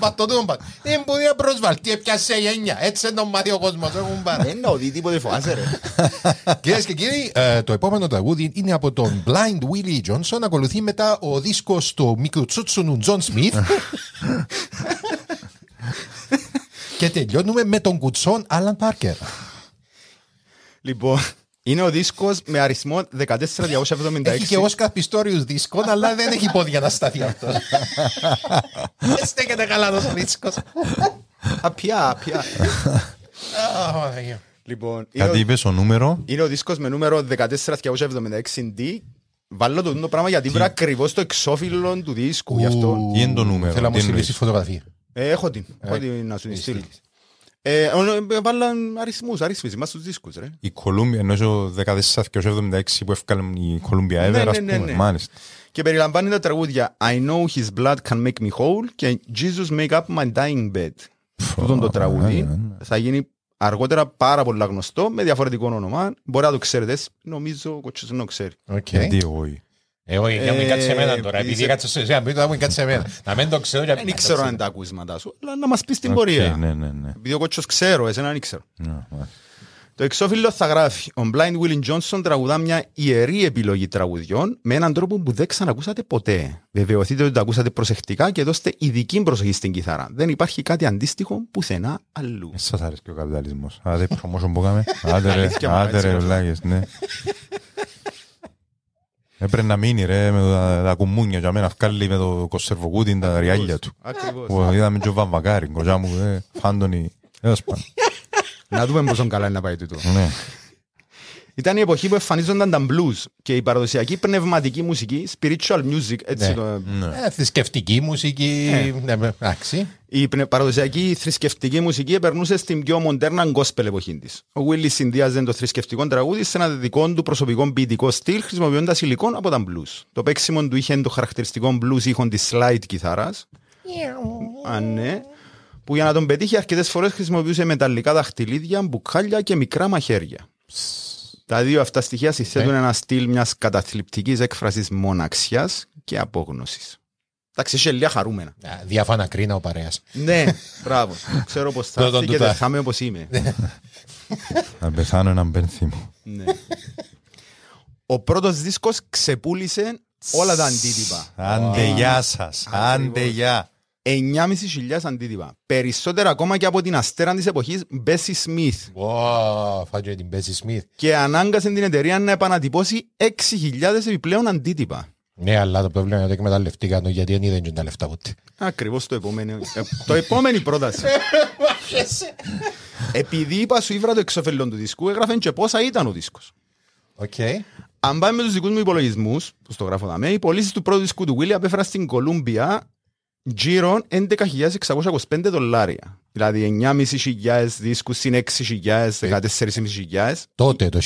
Μα το τούμπα. Δεν μπορεί να προσβαλτεί, έπιασε γένια. Έτσι δεν τον μάθει ο κόσμος, ρε κουμπάρ.
Δεν να οδεί τίποτε φοβάσαι ρε. <laughs>
Κυρίες και κύριοι, ε, το επόμενο τραγούδι είναι από τον Blind Willie Johnson. Ακολουθεί μετά ο δίσκος του Μικουτσούτσουνου Τζον Σμιθ. <laughs> και τελειώνουμε με τον κουτσόν Άλαν Πάρκερ.
Λοιπόν, είναι ο δίσκος με αριθμό 14276.
Έχει και Όσκαρ Πιστόριους δίσκων, αλλά δεν έχει πόδια να σταθεί αυτός. <laughs> Δεν στέκεται καλά τόσο δίσκος.
Απιά, απιά.
Α, Παναγία.
Λοιπόν, είναι
Κάτι
ο-
είπες ο νούμερο;
Είναι ο δίσκος με νούμερο 14276D. Βάλω το τούτο πράγμα γιατί βρω ακριβώς το εξώφυλλο του δίσκου. Γι' αυτό.
Τι είναι το νούμερο,
Θέλω να μου
τι
στείλεις
εννοείς;
τη φωτογραφία.
Ε, έχω την. Έχω την να σου τη στείλω. Ε, ε, ε, Βάλαν αριθμούς, αριθμούς, μας στους δίσκους ρε.
Η Columbia, εν ο ο 1476 που έφκαλε η Columbia
Ναι,
Ever,
ναι,
ας
ναι,
πούμε.
ναι.
Μάλιστα.
Και περιλαμβάνει τα τραγούδια I know his blood can make me whole και Jesus make up my dying bed. Τούτον το τραγούδι
ναι, ναι.
θα γίνει αργότερα πάρα πολλά γνωστό με διαφορετικό όνομα. Μπορεί να το ξέρετε, νομίζω ο κοτσός δεν το ξέρει.
Οκ.
Γιατί εγώ.
Εγώ για μην κάτσε εμένα τώρα, επειδή
είσαι-
κάτσε σε εσένα, μην το μην κάτσε εμένα. Να μην το ξέρω για
Δεν
μην
ξέρω
κάτσε
αν τα ακούσματα σου, αλλά να μας πεις την
Οκ,
πορεία.
Ναι, ναι, ναι.
Επειδή ο κότσος ξέρω, εσένα δεν ξέρω.
Ναι, μάλιστα.
Το εξώφυλλο θα γράφει Ο Blind Willie Johnson τραγουδά μια ιερή επιλογή τραγουδιών με έναν τρόπο που δεν ξανακούσατε ποτέ. Βεβαιωθείτε ότι το ακούσατε προσεκτικά και δώστε ειδική προσοχή στην κιθάρα. Δεν υπάρχει κάτι αντίστοιχο πουθενά αλλού.
Δεν σας αρέσει και ο καπιταλισμός. Άντε, <laughs> promotion που έκαμε. Άντε ρε,
Αλήθεια, μα,
άντε
έτσι
ρε,
είναι.
βλάκες, ναι. Έπρεπε να μείνει ρε με τα, τα κουμούνια για μένα βγάλει με το κοσερβοκούτι τα ριάλια του.
Ακριβώς.
Που Είδαμε και ο Βαμβακάρη, κοζά μου, ε, φάντονι. Έως πάνω.
Να δούμε πόσο καλά είναι να πάει τούτο.
Ναι.
Ήταν η εποχή που εμφανίζονταν τα blues και η παραδοσιακή πνευματική μουσική, spiritual music, έτσι
Ναι.
το,
Ε, θρησκευτική μουσική. Ναι, εντάξει.
η πνε- παραδοσιακή θρησκευτική μουσική επερνούσε στην πιο μοντέρνα gospel εποχή της. Ο Willis συνδύαζε το θρησκευτικό τραγούδι σε ένα δικό του προσωπικό ποιητικό στυλ, χρησιμοποιώντας υλικό από τα blues. Το παίξιμο του είχε το χαρακτηριστικό blues ήχον της slide κιθάρας. Α, ναι. Που για να τον πετύχει αρκετές φορές χρησιμοποιούσε μεταλλικά δαχτυλίδια, μπουκάλια και μικρά μαχαίρια. Τα δύο αυτά στοιχεία συθέτουν ένα στυλ μιας καταθλιπτικής έκφρασης μοναξιάς και απόγνωσης. Εντάξει, είσαι λίγα χαρούμενα.
Α, Διάφανα κρίνα ο παρέας.
Ναι, μπράβο. Ξέρω πώ θα
Τούτον
έρθει και
τούτα.
δεν θα είμαι όπως είμαι.
Να πεθάνω έναν πένθυμο.
Ναι. Ο πρώτος δίσκος ξεπούλησε όλα τα αντίτυπα.
Άντε γεια σας. Άντε γεια.
9.500 αντίτυπα. Περισσότερα ακόμα και από την αστέρα της εποχής Bessie Smith.
Wow, φάγε την Bessie Smith.
Και ανάγκασε την εταιρεία να επανατυπώσει 6.000 επιπλέον αντίτυπα.
Ναι, αλλά το πρόβλημα είναι ότι εκμεταλλευτήκαν το γιατί δεν είδαν και τα λεφτά ποτέ.
Ακριβώς το επόμενο. ε, το επόμενη πρόταση. <laughs> Επειδή είπα σου ήβρα το εξωφελόν του δίσκου, έγραφε και πόσα ήταν ο δίσκος.
Οκ.
Αν πάμε με τους δικούς μου υπολογισμούς, που στο γράφω δαμέ, οι πωλήσεις του πρώτου δίσκου του Willy απέφεραν στην Columbia γύρω 11.625 δολάρια. Δηλαδή 9.500 δίσκους συν 6.000, 14.500,
Τότε, το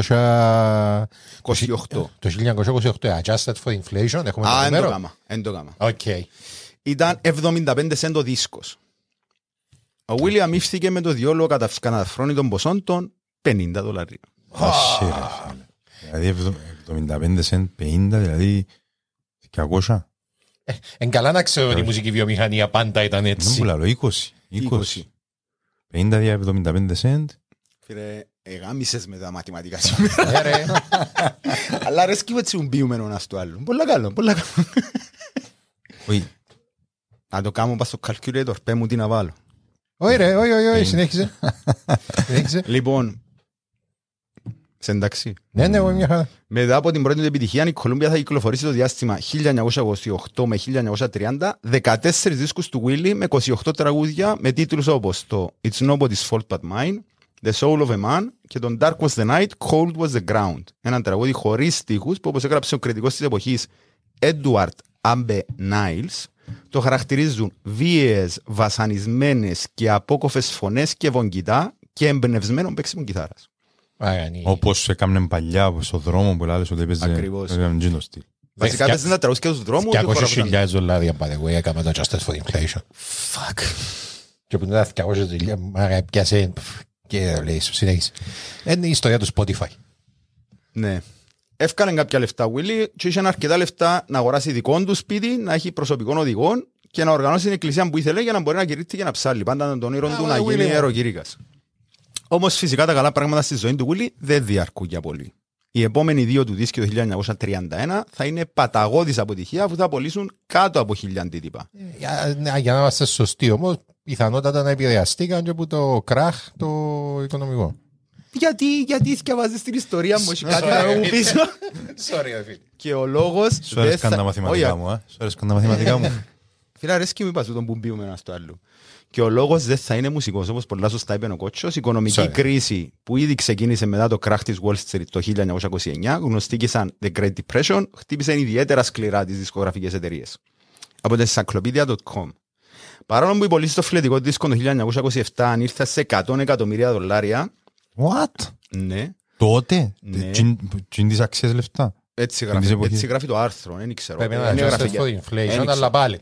1900...
28.
Το 1928, adjusted for inflation, έχουμε
Α,
το
εν το
νούμερο.
γάμα. Εν το γάμα.
Οκ.
Ήταν 75 σεντ ο δίσκος. Ο Willie αμείφθηκε με το διόλογο κατά καταφρόνητων ποσών των 50 δολαρίων.
Ασύ, ρε φίλε. Δηλαδή εβδο- 75 σεντ, 50, δηλαδή 200.
Εν καλά να ξέρω ότι η μουσική βιομηχανία πάντα ήταν
Δεν
έτσι.
μου λέω, 20. 20. 50 δια 75 σεντ.
Φίλε, εγάμισες με τα μαθηματικά σήμερα.
Ε, ρε.
Αλλά αρέσκει μου έτσι μπίουμε ο ένας του άλλου. Πολλά καλό, πολλά καλό.
Όχι,
Να το κάνω πας στο calculator, πέ μου τι να βάλω.
Όχι ρε, όχι, όχι, όχι, συνέχισε. <laughs> Συνέχισε.
Λοιπόν, σε εντάξει.
Ναι, ναι, όχι μια χαρά.
Μετά από την πρώτη του επιτυχία, η Κολούμπια θα κυκλοφορήσει το διάστημα 1928 με 1930 14 δίσκους του Willy με 28 τραγούδια με τίτλους όπως το It's Nobody's Fault But Mine, The Soul of a Man και τον Dark Was the Night, Cold Was the Ground. Ένα τραγούδι χωρίς στίχους που όπως έγραψε ο κριτικός της εποχής Edward Ambe Niles το χαρακτηρίζουν βίαιες, βασανισμένες και απόκοφες φωνές και βογγητά και εμπνευσμένο παίξιμο κιθάρας.
Άγανη.
όπως έκαμε παλιά στο δρόμο που λάλες ότι έπαιζε.
Ακριβώς.
Έκαμε τζίνο στυλ.
Βασικά παίζουν τα τραγούδια στους δρόμους. και χώρα που ήταν.
200.000 δολάρια, by the way, έκαμε το adjusted for inflation.
Fuck.
Και που ήταν 200.000, άρα πιάσε και λέει, συνέχισε. Είναι η ιστορία του Spotify.
Ναι. Έφκανε κάποια λεφτά ο Willy και είχε αρκετά λεφτά να αγοράσει δικό του σπίτι, να έχει προσωπικό οδηγό και να οργανώσει την εκκλησία που ήθελε για να μπορεί να κηρύττει και να ψάλει. Πάντα ήταν τον όνειρο
Α,
του
ο
να
Willy,
γίνει
ναι.
αεροκήρυκας. Όμως φυσικά τα καλά πράγματα στη ζωή του Willy δεν διαρκούν για πολύ. Οι επόμενοι δύο του δίσκοι το 1931 θα είναι παταγώδης αποτυχία που θα απολύσουν κάτω από χίλια αντίτυπα.
Για, ναι, για να είμαστε σωστοί όμως, πιθανότατα να επηρεαστήκαν και από το κράχ το οικονομικό.
Γιατί, γιατί θυκευάζεις την ιστορία μου, έχει κάτι να μου πεις;
Sorry, φίλε.
Και ο λόγος...
Σου αρέσκαν τα μαθηματικά μου, α. Σου αρέσκαν τα μαθηματικά μου. <laughs>
Φίλε, αρέσκει μου είπα σου τον που μπίουμε ένα στο άλλο. Και ο λόγος δεν θα είναι μουσικός, όπως πολλά σωστά είπε ο Κότσος. Η οικονομική
Sorry.
κρίση που ήδη ξεκίνησε μετά το κράχ της Wall Street το 1929, γνωστή και σαν The Great Depression, χτύπησε ιδιαίτερα σκληρά τις δισκογραφικές εταιρείες. Από την encyclopedia.com. Παρόλο που οι πωλήσει στο φιλετικό δίσκο το 1927 ανήρθαν σε 100 εκατομμύρια δολάρια,
What?
ναι,
Τότε;
Ναι.
Τι είναι τις αξίες λεφτά;
έτσι
Της
γράφει,
εποχής.
έτσι γράφει το άρθρο, δεν ξέρω.
Πρέπει να
Δεν
είναι
έγραφε
adjusted
για-
for
δεν
inflation,
ήξερα.
αλλά πάλι.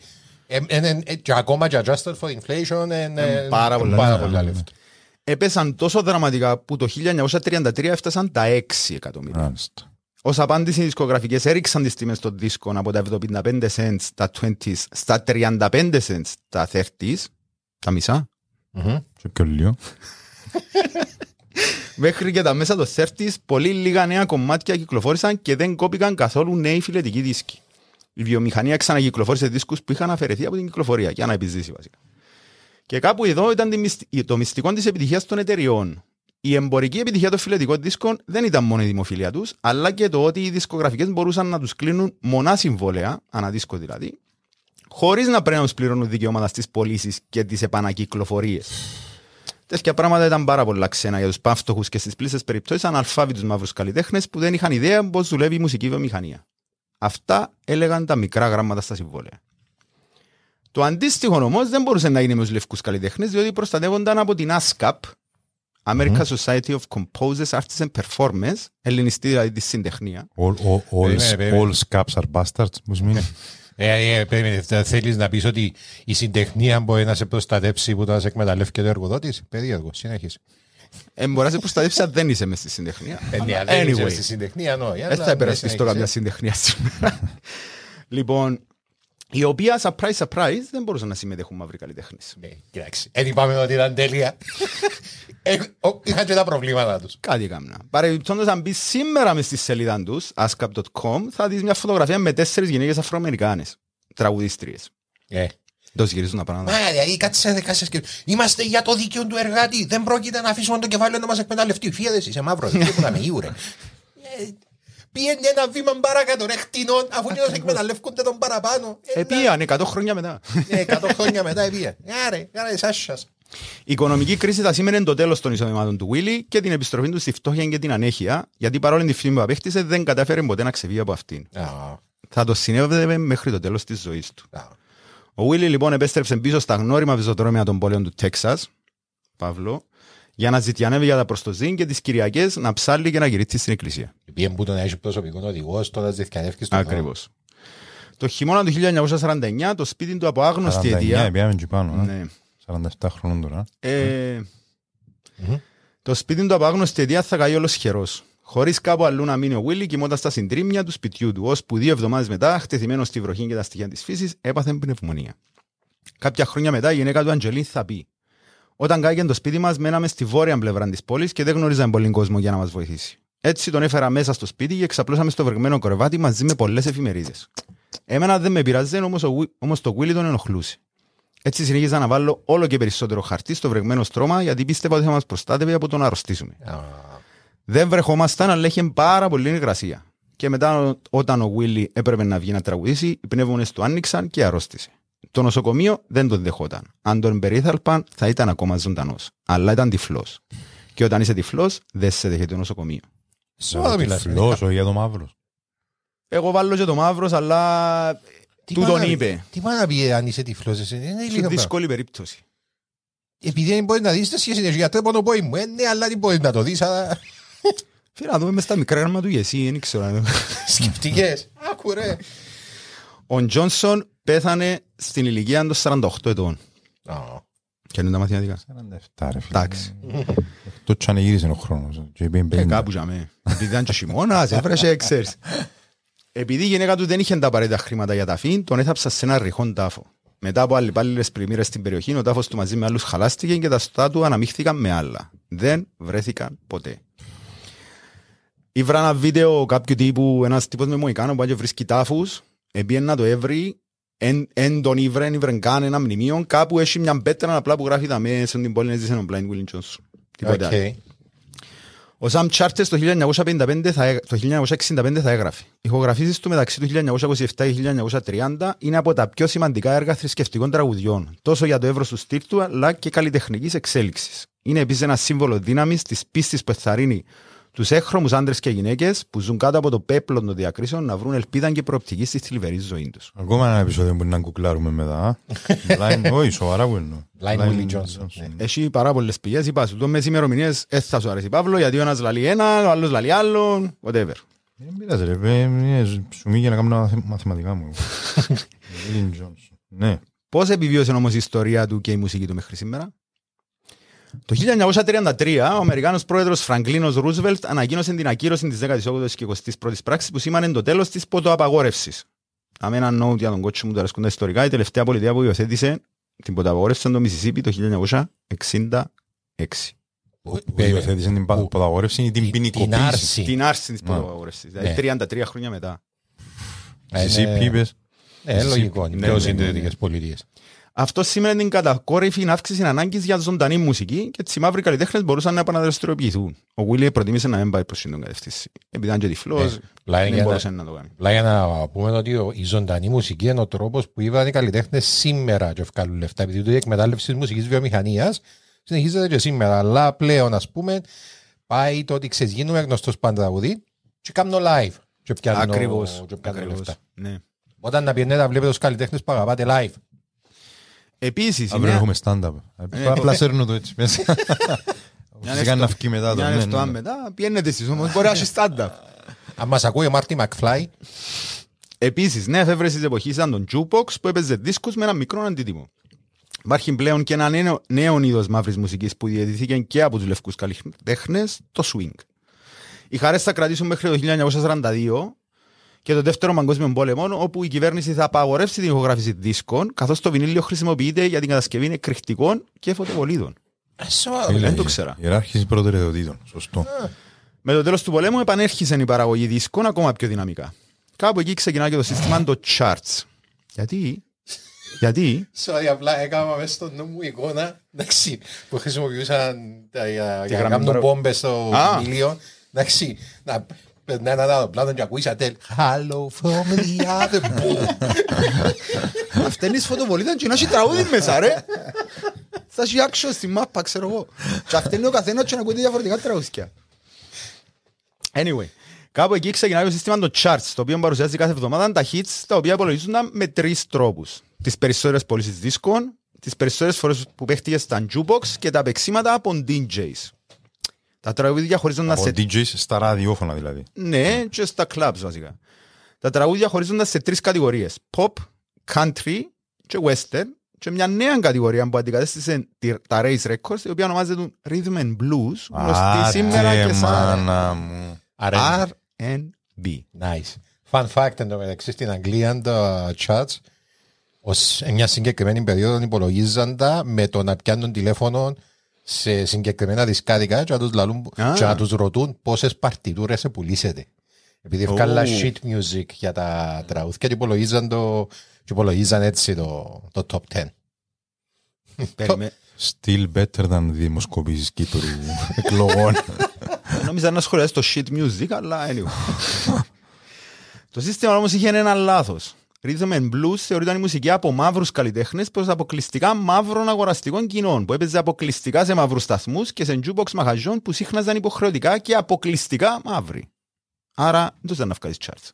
Ε, ε, ε, ε, Και ακόμα και adjusted for inflation είναι
πάρα πολλά
πάρα
λεφτά.
πολλά λεφτά.
Έπεσαν τόσο δραματικά που το 1933 έφτασαν τα 6 εκατομμύρια.
Μάλιστα.
Ω απάντηση, οι δισκογραφικές έριξαν τις τιμές των δίσκων από τα 75 cents στα 20s στα 35 cents στα 30s, τα μισά,
Και πιο λίγο.
μέχρι και τα μέσα των 30s. Πολύ λίγα νέα κομμάτια κυκλοφόρησαν και δεν κόπηκαν καθόλου νέοι φιλετικοί δίσκοι. Η βιομηχανία ξανακυκλοφόρησε δίσκους που είχαν αφαιρεθεί από την κυκλοφορία για να επιζήσει βασικά. Και κάπου εδώ ήταν τη μυστι- το μυστικό της επιτυχίας των εταιριών. Η εμπορική επιτυχία των φιλετικών δίσκων δεν ήταν μόνο η δημοφιλία τους, αλλά και το ότι οι δισκογραφικές μπορούσαν να τους κλείνουν μονά συμβόλαια, αναδίσκο δηλαδή, χωρίς να πρέπει να τους πληρώνουν δικαιώματα στις πωλήσεις και τις επανακυκλοφορίες. Τέτοια πράγματα ήταν πάρα πολλά ξένα για τους παύτοχους και στις πλήσεις περιπτώσεις αναλφάβητους μαύρους καλλιτέχνες που δεν είχαν ιδέα πώς δουλεύει η μουσική βιομηχανία. Αυτά έλεγαν τα μικρά γράμματα στα συμβόλαια. Το αντίστοιχο όμως δεν μπορούσε να είναι με τους λευκούς καλλιτέχνες, διότι προστατεύονταν από την ASCAP, American Society of Composers, Artists and Performers, ελληνιστή δηλαδή της συντεχνία.
All, all, all,
Περίμενε, περίμενε.
all scaps are bastards, μου σημαίνει.
Ε, ε, περίμενε, θε- θέλεις να πεις ότι η συντεχνία μπορεί να σε προστατεύσει που θα σε εκμεταλλεύει και ο εργοδότης; Περίεργο, συνέχισε.
Ε, μπορείς να σε προστατεύσεις αν δεν είσαι μες στη συντεχνία.
Ε, ναι,
Αλλά
δεν είσαι
anyway,
στη συντεχνία, ναι.
δεν θα υπερασπιστώ
στο
καμιά συντεχνία σήμερα. λοιπόν, η οποία, surprise, surprise, δεν μπορούσαν να συμμετέχουν μαύροι καλλιτέχνες.
Ναι, κοιτάξτε. Δεν είπαμε ότι ήταν τέλεια. Ε, ο- Είχαν και τα προβλήματα τους.
Κάτι έκανα. Παρεμπιπτόντως, αν μπεις σήμερα μες στη σελίδα τους, askap.com, θα δεις μια φωτογραφία με τέσσερις γυναίκες Αφροαμερικάνες, τραγουδίστριες.
Ε.
Το γυρίζουν τα πράγματα.
Μα, δηλαδή, κάτσε δεκάσεις και... Είμαστε για το δίκαιο του εργάτη. Δεν πρόκειται να αφήσουμε το κεφάλαιο να μας εκμεταλλευτεί. Φύγε εσύ, είσαι μαύρος. Δεν που να με ιούρε. Ε, Πήγαινε ένα βήμα παρακάτω, ρε χτινών, αφού και όσοι εκμεταλλεύκονται τον παραπάνω. Ε,
Επίαν 100 χρόνια μετά.
Ε, 100 χρόνια μετά επίε. Άρε, άρε, σάσσας.
Η οικονομική κρίση θα σήμαινε το τέλος των εισοδημάτων του Βίλι και την επιστροφή του στη φτώχεια και την ανέχεια, γιατί παρόλο τη φήμη που απέκτησε δεν κατάφερε ποτέ να ξεφύγει από αυτήν.
Α,
Θα το συνέβαινε μέχρι το τέλος της ζωής του.
Α.
Ο Βίλι λοιπόν επέστρεψε πίσω στα γνώριμα πεζοδρόμια των πόλεων του Τέξας, Παύλο, για να ζητιανεύει για τα προστοζήν και τις Κυριακές να ψάλει και να γυρίσει στην εκκλησία.
Πήγαινε που τον έχει προσωπικό οδηγός, τώρα ζητιανεύκεις τον
Ακριβώς. Το χειμώνα του 1949 το σπίτι του από άγνωστη
49,
αιτία.
πήγαμε και πάνω. ε.
Ναι.
47 χρόνων τώρα.
Ε, Το σπίτι του από άγνωστη αιτία θα καεί όλος χερός. Χωρίς κάπου αλλού να μείνει ο Βίλι, κοιμώντας στα συντρίμμια του σπιτιού του, ώσπου δύο εβδομάδες μετά, χτεθειμένος στη βροχή και τα στοιχεία της φύσης, έπαθε πνευμονία. Κάποια χρόνια μετά, η γυναίκα του Αντζελίν θα πει: Όταν κάηκε το σπίτι μας, μέναμε στη βόρεια πλευρά της πόλης και δεν γνωρίζαμε πολύ κόσμο για να μας βοηθήσει. Έτσι τον έφερα μέσα στο σπίτι και ξαπλώσαμε στο βρεγμένο κρεβάτι μαζί με πολλές εφημερίδες. Εμένα δεν με πειράζει, όμως, ο, Γουι- όμως το Βίλι τον ενοχλούσε. Έτσι συνέχιζα να βάλω όλο και περισσότερο χαρτί στο βρεγμένο στρώμα γιατί πίστευα ότι θα μας προστάτευε από το να αρρωστήσουμε. Δεν βρεχόμασταν, αλλά είχε πάρα πολύ υγρασία. Και μετά, ο- όταν ο Βίλι έπρεπε να βγει να τραγουδήσει, οι πνεύμονες του άνοιξαν και αρρώστησε. Το νοσοκομείο δεν τον δεχόταν. Αν τον περίθαλπαν, θα ήταν ακόμα ζωντανός. Αλλά ήταν τυφλός. Και όταν είσαι τυφλός, δεν σε δέχεται το νοσοκομείο.
Σώμα μιλάς.
Φιλός, όχι για το μαύρος.
Εγώ βάλω και το μαύρος, αλλά
Τι
του
πάει
τον
να-
είπε.
Τι πάει να πει αν είσαι τυφλός εσύ; Είναι
Είναι
λίγο πράγμα.
δύσκολη περίπτωση.
Επειδή δεν μπορείς να δεις τη σχέση είναι γιατρέ πάνω πόη μου. Ε, ναι, αλλά δεν μπορείς να το δεις. Αλλά
Φίλε, να δούμε μες στα μικρά γράμμα του Γεσί, δεν ξέρω. <laughs>
Σκεπτικές. Άκου ρε.
Ο Τζόνσον πέθανε στην ηλικία των 48 ετών.
Α,
Και είναι τα μαθηματικά.
47 ρε φίλε.
Εντάξει.
Το τσανεγύρισε ο χρόνος. Και είπε
Ε,
50.
κάπου για μέ. Επειδή ήταν και χειμώνας, <laughs> έβρεσε, ξέρεις. Επειδή η γυναίκα του δεν είχε τα απαραίτητα χρήματα για ταφή, τον έθαψα σε ένα ρηχόν τάφο. Μετά από αλληπάλληλες πλημμύρες στην περιοχή, ο τάφος του μαζί με άλλους χαλάστηκε και τα οστά του αναμίχθηκαν με άλλα. Δεν βρέθηκαν ποτέ. Ήβρα ένα βίντεο κάποιου τύπου, ένας τύπος με μοϊκάνο που πάει και βρίσκει τάφους, επίεν να το έβρει, εν, εν τον ήβρε, εν ήβρε καν ένα μνημείο, κάπου έχει μια πέτρα απλά που γράφει τα μέσα στην πόλη έζησε ο Blind Willie Johnson. Τίποτε άλλο.
οκ.
Ο Sam Charters το 1955 θα, έγ- το 1965 θα έγραφε. Οι ηχογραφήσεις του μεταξύ του 1927 και 1930 είναι από τα πιο σημαντικά έργα θρησκευτικών τραγουδιών, τόσο για το εύρος του στυλ του, αλλά και καλλιτεχνικής εξέλιξης. Είναι επίσης ένα σύμβολο δύναμης της πίστης που εθαρρύνει τους έχρωμους άντρες και γυναίκες που ζουν κάτω από το πέπλο των διακρίσεων να βρουν ελπίδα και προοπτική στη θλιβερή ζωή τους.
Ακόμα ένα επεισόδιο που να κουκλάρουμε μετά. α. Line- <laughs> Όχι, σοβαρά που εννοώ.
Line Willie Johnson, ναι.
Έχει πάρα πολλές πηγές, είπα σου, το μες ημερομηνίες δεν θα σου αρέσει Παύλο, γιατί ο ένας λαλεί ένα, ο άλλος λαλεί άλλον, whatever.
Δεν πειράζει ρε, ε, ε, σου μη για να κάνω μαθε- μαθηματικά μου. <laughs> Willie Johnson. Ναι.
Πώς επιβίωσε όμως η ιστορία του και η μουσική του μέχρι σήμερα; Το 1933, ο Αμερικάνος πρόεδρος Φραγκλίνος Ρούσβελτ ανακοίνωσε την ακύρωση της 18ης και 21ης πράξης που σήμανε το τέλος της ποτοαπαγόρευσης. Αμένα νόου για τον κότσο μου τα αρέσκουν τα ιστορικά, η τελευταία πολιτεία που υιοθέτησε την ποτοαπαγόρευση ήταν το Μισισίπι το 1966.
Που υιοθέτησε την πα- ποδαγόρευση ή την
Την
ποινικοποίηση.
άρση.
Την άρση της
Ναι.
ποτοαπαγόρευσης, δηλαδή
Ναι.
33 χρόνια μετά.
Ε,
Εσύ
ναι.
είπες.
Ε, λογικό.
Ναι,
Είναι πιο
ναι,
συντηρητικές πολιτείες.
Αυτό σημαίνει την κατακόρυφη αύξηση ανάγκης για ζωντανή μουσική και έτσι οι μαύροι καλλιτέχνες μπορούσαν να επαναδραστηριοποιηθούν. Ο Βίλι προτίμησε να μην πάει προς την κατεύθυνση. Επειδή ήταν και τυφλός,
Ε, πλάι για
δεν
να-
μπορούσε να το κάνει.
Απλά για να πούμε ότι ο- η ζωντανή μουσική είναι ο τρόπος που είπαν οι καλλιτέχνες σήμερα και βγάλουν λεφτά. Επειδή το η εκμετάλλευση της μουσικής βιομηχανίας συνεχίζεται και σήμερα. Αλλά πλέον, ας πούμε, πάει το ότι ξέρεις, γίνουμε γνωστός πανταγουδί και κάνω live. Και πιάνω,
Ακριβώς.
και πιάνω
Ακριβώς.
λεφτά.
Ναι.
Όταν να πιένετε να βλέπετε τους καλλιτέχνες που αγαπάτε live.
Επίσης,
Αύριο
είναι-
έχουμε stand-up. Απλά σέρνω το έτσι μέσα.
Μια <laughs>
Φυσικά να βγει μετά το.
Μια
ναι,
λεφτά
ναι, ναι.
μετά, πιένετε εσείς όμως, μπορεί να έχει stand-up.
Αν μας ακούει ο Μάρτι Μακφλάι,
Επίσης, νέα εφεύρεση της εποχής ήταν το jukebox που έπαιζε δίσκους με ένα μικρό αντίτιμο. Υπάρχει πλέον και ένα νέο, νέο είδος μαύρης μουσικής που διαιτηθήκε και από τους λευκούς καλλιτέχνες, το swing. Οι χαρές θα κρατήσουν μέχρι το 1942 και το δεύτερο παγκόσμιο πόλεμο, όπου η κυβέρνηση θα απαγορεύσει την ηχογράφηση δίσκων, καθώς το βινίλιο χρησιμοποιείται για την κατασκευή εκρηκτικών και φωτοβολίδων.
Φίλε,
Δεν το ξέρα.
Ιεράρχηση προτεραιοτήτων. Σωστό.
Με το τέλος του πολέμου επανέρχισε η παραγωγή δίσκων ακόμα πιο δυναμικά. Κάπου εκεί ξεκινά και το σύστημα το charts. Γιατί, γιατί,
Sorry, απλά έκανα μέσα στο νου μου εικόνα εντάξει, που χρησιμοποιούσαν τα- για για να
γραμμή
κάνουν
παρα-
μπόμπες στο
Α.
βινίλιο. Εντάξει, να περνάει ένα άλλο πλάνο και ακούεις ατέλ. Hello from the other <laughs> pole.
Αυτά είναι φωτοβολίδα και να έχει τραγούδι μέσα ρε. Θα έχει action στη μάπα ξέρω εγώ. Και αυτό είναι ο καθένας και να ακούτε διαφορετικά τραγούδια. Anyway, κάπου εκεί ξεκινάει το σύστημα των charts, το οποίο παρουσιάζει κάθε εβδομάδα τα hits, τα οποία υπολογίζονταν με τρεις τρόπους. Τις περισσότερες πωλήσεις δίσκων, τις περισσότερες φορές που παίχτηκες στα jukebox και τα παίξήματα από DJs. Τα τραγούδια χωρίζονταν
Από
σε
DJs στα ραδιόφωνα δηλαδή.
ναι, και στα clubs βασικά. Τα τραγούδια χωρίζονται σε τρεις κατηγορίες. Pop, country και western και μια νέα κατηγορία που αντικατέστησε τη- τα Race Records, η οποία ονομάζεται Rhythm and Blues, γνωστή σήμερα και σαν
μάνα μου.
R&B.
Nice. Fun fact εν τω μεταξύ στην Αγγλία τα charts ως μια συγκεκριμένη περίοδο υπολογίζοντα με το να πιάνουν τηλέφωνο σε συγκεκριμένα δισκάδικα και να τους, λαλούν,
Α.
και να τους ρωτούν πόσες παρτιτούρες σε πουλήσετε. Επειδή ευκάλα shit music για τα τραγούδια και υπολογίζαν, το, και υπολογίζαν έτσι το, το top 10.
Περιμέ-
Still better than δημοσκοπήσεις Κύπρου εκλογών. <laughs>
Νόμιζα να σχολιάσει το shit music, αλλά anyway. <laughs> το σύστημα όμως είχε ένα λάθος. Rhythm and Blues θεωρείται η μουσική από μαύρους καλλιτέχνες προς αποκλειστικά μαύρων αγοραστικών κοινών που έπαιζε αποκλειστικά σε μαύρους σταθμούς και σε jukebox μαγαζιών που σύχναζαν υποχρεωτικά και αποκλειστικά μαύροι. Άρα δεν τους ήταν να βγάλεις charts.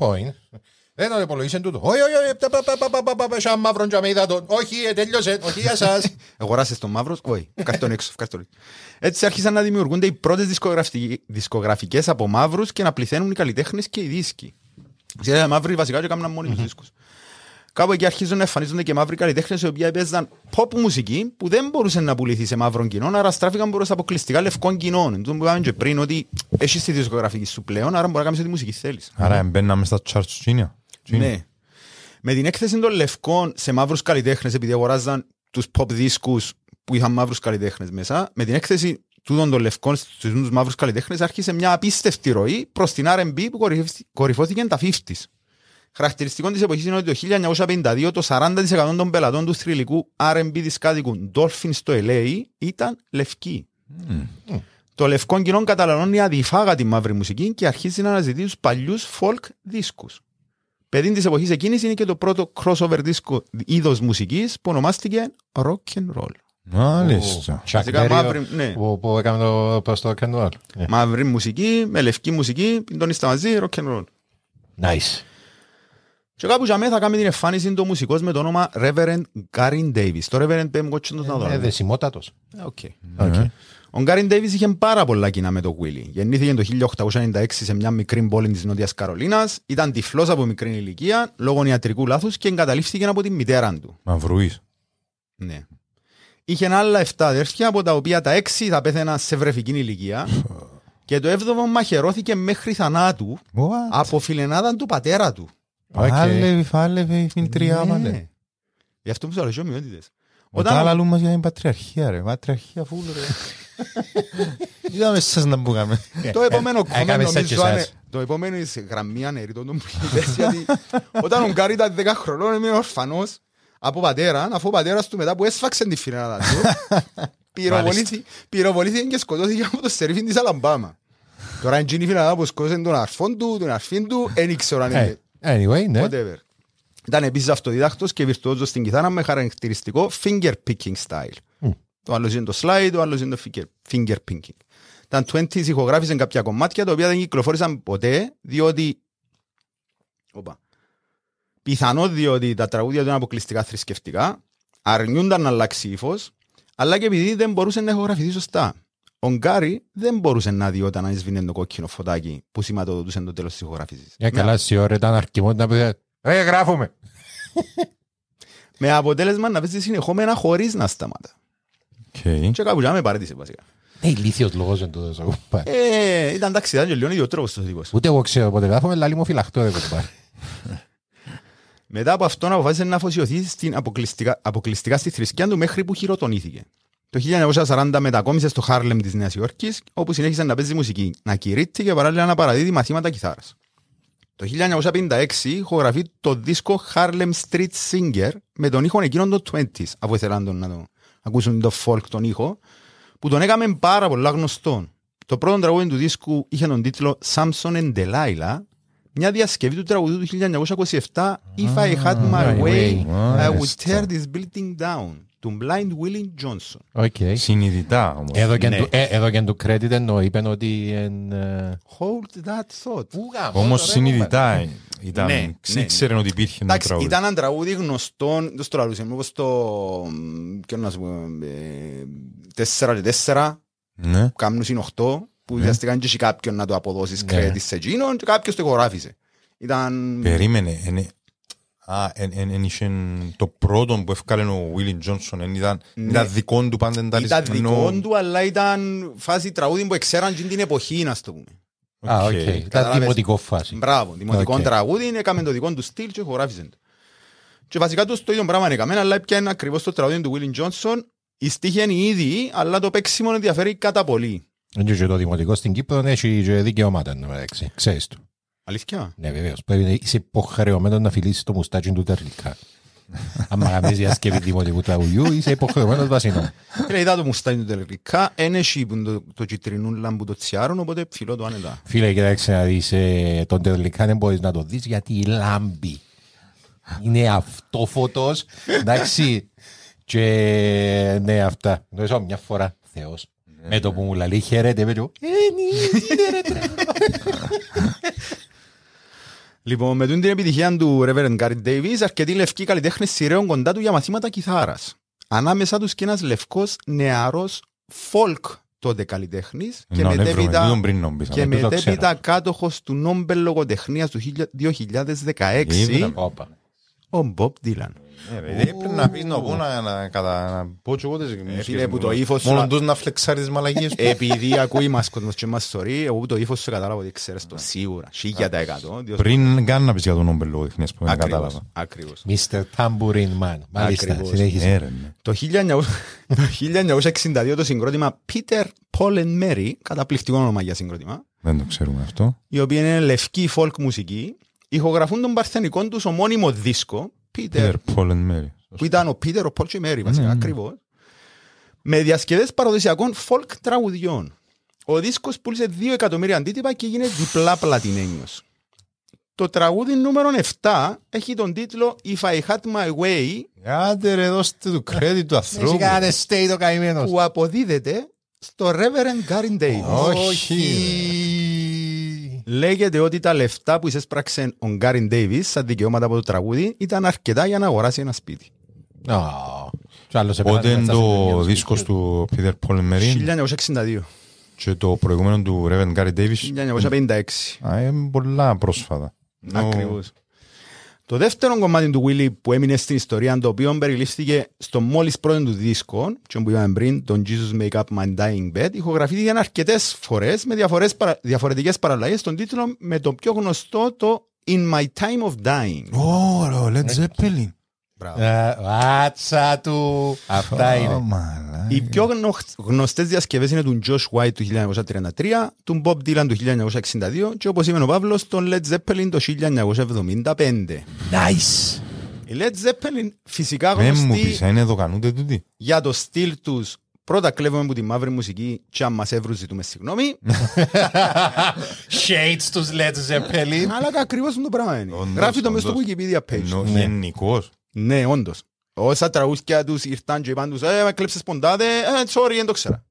Point. Δεν το υπολογίσαν τούτο. Όχι, όχι, όχι, πα, πα, πα, πα, πα, πα, πα, σαν μαύρον και αμέιδα τον. Όχι, ε, τέλειωσε, όχι για σας. <laughs>
Αγοράσες τον μαύρος, όχι, κάτω έξω, ευχαριστώ. Έτσι άρχισαν να δημιουργούνται οι πρώτες δισκογραφι- δισκογραφικές από μαύρους και να πληθαίνουν οι καλλιτέχνες και οι δίσκοι. Ουσιαστικά οι μαύροι βασικά και έκαναν μόνοι τους δίσκους. Κάπου εκεί αρχίζουν να εμφανίζονται και μαύροι καλλιτέχνες οι οποίοι έπαιζαν pop μουσική που δεν μπορούσε να πουληθεί σε μαύρων κοινών, άρα στράφηκαν προς αποκλειστικά λευκών κοινών. Αυτό που είπαμε και πριν ότι έχεις τη δισκογραφική σου πλέον, άρα μπορεί να κάνεις ό,τι μουσική θέλεις.
Άρα εμπαίναμε στα charts του Τσίνια.
Ναι. Με την έκθεση των λευκών σε μαύρους καλλιτέχνες, επειδή αγοράζαν τους pop δίσκους που είχαν μαύρους καλλιτέχνες μέσα, με την έκθεση τούτων των λευκών στους μαύρους καλλιτέχνες άρχισε μια απίστευτη ροή προς την RB που κορυφ- κορυφώθηκε τα 50s. Χαρακτηριστικό της εποχής είναι ότι το 1952 το 40% των πελατών του θρηλυκού RB δισκάδικου Dolphin στο LA ήταν λευκοί. Το λευκό κοινό καταλαβαίνει αδιφάγα τη μαύρη μουσική και αρχίζει να αναζητεί τους παλιούς folk δίσκους. Παιδί της εποχής εκείνης είναι και το πρώτο crossover δίσκο είδος μουσικής που ονομάστηκε rock and roll.
Μάλιστα.
Chuck
Βασικά
Berry,
μαύρη- ναι.
που- Που έκαμε το προς το rock and roll. Ναι.
Μαύρη μουσική, με λευκή μουσική, πιντώνιστα μαζί, rock and roll.
Nice.
Και κάπου για μένα θα κάνει την εμφάνιση του μουσικός με το όνομα Reverend Garin Davis. Το Reverend Πέμ Κότσον το θα δω.
Ε, δεσιμότατος.
Οκ.
Οκ.
Ο Gary Davis είχε πάρα πολλά κοινά με το Willy. Γεννήθηκε το 1896 σε μια μικρή πόλη της Νότιας Καρολίνας, ήταν τυφλός από μικρή ηλικία, λόγω ιατρικού λάθους και εγκαταλείφθηκε από τη μητέρα του.
Μαυρουής.
Ναι. Είχε άλλα 7 αδέρφια, από τα οποία τα 6 θα πέθαιναν σε βρεφική ηλικία <laughs> και το 7ο μαχαιρώθηκε μέχρι θανάτου
What?
από φιλενάδα του πατέρα του.
Πάλευε, φάλευε, η φιντριά,
Ναι.
βάλε.
Γι' αυτό που σου λέω, ομοιότητες.
Όταν
Όταν ο-
άλλα μας για την πατριαρχία ρε. Πατριαρχία φούλ ρε. <laughs> Είδαμε σας να μπούγαμε.
Το επόμενο
Ε,
comment
έκαμε σε
νομίζω
και
είναι...
εσάς.
Το επόμενο είναι σε γραμμή ανερήτων των που είπες, <laughs> γιατί όταν ο Γκάρι ήταν 10 χρονών έμεινε ορφανός από πατέρα, αφού ο πατέρας του μετά που έσφαξε τη φιλενάδα του, <laughs> πυροβολήθη- πυροβολήθηκε και σκοτώθηκε από το σερίφιν της Αλαμπάμα. Τώρα είναι η φιλενάδα που σκότωσε τον αρφόν του, τον αρφήν του, δεν ήξερα αν
Ε,
είναι
Anyway, ναι.
whatever. Ήταν επίσης αυτοδίδακτος και βιρτουόζος στην κιθάρα με χαρακτηριστικό finger picking style. Το άλλο είναι το slide, το άλλο είναι το finger, finger pinking. Τα 20s ηχογράφησαν κάποια κομμάτια τα οποία δεν κυκλοφόρησαν ποτέ, διότι. Οπα. Πιθανό διότι τα τραγούδια του είναι αποκλειστικά θρησκευτικά, αρνιούνταν να αλλάξει ύφος, αλλά και επειδή δεν μπορούσε να ηχογραφηθεί σωστά. Ο Γκάρι δεν μπορούσε να δει όταν έσβηνε το κόκκινο φωτάκι που σηματοδοτούσε το τέλος της ηχογράφησης.
Για καλά, στη ώρα ήταν αρκιμό να πει «Ε, γράφουμε». <laughs>
Με αποτέλεσμα να παίζει συνεχόμενα χωρίς να σταματά.
Οκ.
Και κάπου για με παρέτησε βασικά.
Ε, ηλίθιος λόγος είναι τούτος ο κουμπάρ.
Ε, ήταν εντάξει, ήταν και λίγο ιδιότροπος το τύπος.
Ούτε εγώ ξέρω πότε γράφουμε, λαλί μου φυλαχτώ ρε κουμπάρ. <laughs>
Μετά από αυτόν αποφάσισε να αφοσιωθεί στην αποκλειστικά, αποκλειστικά στη θρησκεία του μέχρι που χειροτονήθηκε. Το 1940 μετακόμισε στο Χάρλεμ της Νέας Υόρκης, όπου συνέχισε να παίζει μουσική, να κηρύττει και παράλληλα να παραδίδει μαθήματα κιθάρας. Το 1956 ηχογραφεί το δίσκο Harlem Street Singer με τον ήχο εκείνον των 20s, αφού ήθελαν τον να το ακούσουν το folk τον ήχο, που τον έκαμε πάρα πολλά γνωστό. Το πρώτο τραγούδι του δίσκου είχε τον τίτλο Samson and Delilah, μια διασκευή του τραγουδίου του 1927 If I had my way, I would tear this building down, του Blind Willie Johnson.
Οκ.
Συνειδητά όμως.
Εδώ και
Ναι.
του- ε, Εδώ και του credit εννοώ, είπαν ότι εν, ε,
Hold that thought.
Όμως συνειδητά ήταν,
Ναι, ναι,
ήξερε ότι υπήρχε ένα
Εντάξει,
τραγούδι.
ήταν ένα τραγούδι γνωστό, δεν στο λαλούσε, όπως το, μ, ποιο να σου πω, ε, τέσσερα και τέσσερα,
Ναι.
που κάνουν είναι οχτώ, που βιαστήκαν και εσύ κάποιον να το αποδώσεις
Ναι.
credit σε εκείνον και κάποιος το ηχογράφησε. Ήταν...
Περίμενε. εν- Α, εν- εν- εν είχε το πρώτο που έφκαλε ο Βίλιν Τζόνσον. εν Ήταν
Ναι.
ήταν δικό του πάντα
Ήταν
ενταλισμένο.
δικό του, αλλά ήταν φάση τραγούδι που ξέραν και την εποχή, να το πούμε.
Α, οκ.
Οκ.
Ήταν
Καταλάβες.
δημοτικό φάση.
Μπράβο, δημοτικό
Οκ.
τραγούδι, έκαμε το δικό του στυλ και ηχογράφησε το. Και βασικά τους το ίδιο πράγμα έκαμε, αλλά έπιανε ακριβώς το τραγούδι του Willie Johnson. Η στίχη είναι η ίδια, αλλά το παίξιμο ενδιαφέρει κατά πολύ.
Είναι και το δημοτικό στην Κύπρο έχει και δικαιώματα εν τω μεταξύ. Ξέρεις το.
Αλήθεια;
Ναι, βεβαίως. Πρέπει να είσαι υποχρεωμένος να φιλήσεις το μουστάτσι του Τερλικκά. Αν κάνεις διασκευή δημοτικού τραγουδιού, είσαι υποχρεωμένος βασινό.
Φίλε, είδα το μουστάνι του τελικά, είναι εσύ που το, το κυτρινούλα που το τσιάρουν, οπότε φιλώ το άνετα.
Φίλε, κοίταξε να δεις ε, τον τερλικά δεν μπορείς να το δεις γιατί λάμπει. Είναι αυτόφωτος, εντάξει. Και ναι, αυτά. Το έζω μια φορά, Θεός. Με το που μου λαλεί χαίρετε, με το «Ε, ναι, τι είναι ρε τρέλο».
Λοιπόν, με την επιτυχία του Reverend Gary Davis, αρκετοί λευκοί καλλιτέχνες σειραίων κοντά του για μαθήματα κιθάρας. Ανάμεσα τους και ένας λευκός νεαρός folk τότε καλλιτέχνης και
Να, ναι, βρούμε,
μετέπειτα,
τούτον πριν νόμπιζα,
και
τούτο
μετέπειτα
ξέρω.
κάτοχος του Νόμπελ Λογοτεχνίας του 2016,
Είδα.
Όπα.
Ο Bob Dylan.
Ε, ρε, Πρέπει να πεις να πω να- να κατα- να πω και εγώ τις μουσικές
φίλε, που
μου.
το ύφος σου
Μόνο
να-
τους να φλεξάρεις τις μαλακίες τους.
Επειδή ακούει μας κόσμος και μας θωρεί, εγώ που το ύφος σου κατάλαβα ότι ξέρεις το σίγουρα, χίλια τα εκατό. διότι-
Πριν καν να πεις για τον Νόμπελ λογοτεχνίας που δεν
Ακριβώς,
κατάλαβα.
ακριβώς.
Mr. Tambourine Man. Μάλιστα,
Ακριβώς.
συνέχισε.
Ε, ρε, ναι.
Το 1900 <laughs> το 1962 το συγκρότημα Peter, Paul and Mary, καταπληκτικό όνομα για συγκρότημα,
Δεν το ξέρουμε αυτό.
η οποία είναι λευκή folk μουσική, ηχογραφούν τον παρθενικό τους ομώνυμο δίσκο, Peter,
Peter, Paul and Mary.
που ήταν ο Peter, ο Paul και η Mary βασικά,
Ναι, ναι.
ακριβώς, με διασκευές παραδοσιακών folk τραγουδιών. Ο δίσκος πούλησε 2 εκατομμύρια αντίτυπα και έγινε διπλά πλατινένιος. Το τραγούδι νούμερο 7 έχει τον τίτλο If I Had My Way
Άντε ρε, δώστε του credit του
Εσύ
ανθρώπου.
κάνετε stay το καημένος.
που αποδίδεται στο Reverend Gary Davis.
Όχι.
Λέγεται ότι τα λεφτά που εισέσπραξε ο Γκάριν Ντέιβις σαν δικαιώματα από το τραγούδι ήταν αρκετά για να αγοράσει ένα σπίτι.
Α, κι άλλος
Πότε
επέναντι
είναι
μετά
το
σε μια
δίσκος του Peter Paul and Mary
1962,
και το προηγούμενο του Reverend Gary Davis;
1956.
Α, είναι πολλά πρόσφατα. Ενώ-
Ακριβώς. Το δεύτερο κομμάτι του Willy που έμεινε στην ιστορία, το οποίο περιλήφθηκε στο μόλις πρώτο του δίσκο, και που είπαμε πριν, τον Jesus Make Up My Dying Bed, ηχογραφήθηκε αρκετές φορές με διαφορές, παρα- διαφορετικές παραλλαγές στον τίτλο με το πιο γνωστό το In My Time of Dying.
Ω, ρε, ο Led Zeppelin.
Μπράβο.
Ε, Βάτσα του. Αυτά
Ω,
είναι.
μαλάκα.
Οι πιο γνω- γνωστές διασκευές είναι του Josh White του 1933, του Bob Dylan του 1962 και όπως είπε ο Παύλος, τον Led Zeppelin το 1975.
Nice.
Οι Led Zeppelin φυσικά
Δεν μου
γνωστοί
πεις, είναι εδώ κανούνται τούτοι.
για το στυλ τους Πρώτα κλέβουμε από τη μαύρη μουσική και αν μας έβρουν ζητούμε συγγνώμη. <laughs>
Shades τους Led Zeppelin.
Αλλά ακριβώς είναι το πράγμα είναι.
Όντως,
Γράφει το μες στο
όντως.
Wikipedia page.
Ενώ
Ναι.
γενικώς.
Ναι, όντως. Όσα τραγούδια τους ήρθαν και είπαν τους «Ε, με κλέψες ποντάδε, ε, sorry, δεν το ξέρα».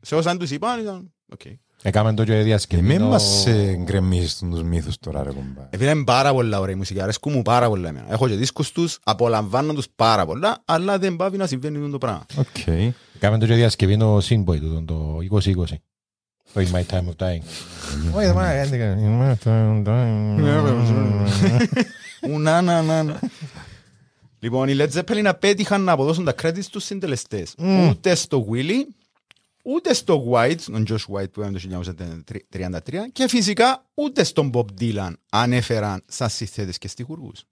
Σε όσα τους είπαν ήταν «Οκ».
Έκαμε το και
Και
διασκευή.
μην μας ε, γκρεμίζεις τους μύθους τώρα ρε κομπά.
Επειδή είναι πάρα πολλά ωραία η μουσική, αρέσκουν μου πάρα πολλά εμένα. Έχω και δίσκους τους, απολαμβάνω τους πάρα πολλά, αλλά δεν παύει να συμβαίνει το πράγμα.
Οκ.
Έκαμε το και διασκευή το Sinboy του, το 2020. Το In My Time of Dying. Όχι, δεν
Λοιπόν, οι Led Zeppelin απέτυχαν να αποδώσουν τα credits στους συντελεστές. Ούτε στο Willy, ούτε στο White, τον Josh White που ήταν το 1933 και φυσικά ούτε στον Bob Dylan ανέφεραν σαν συθέτες και στιχουργούς.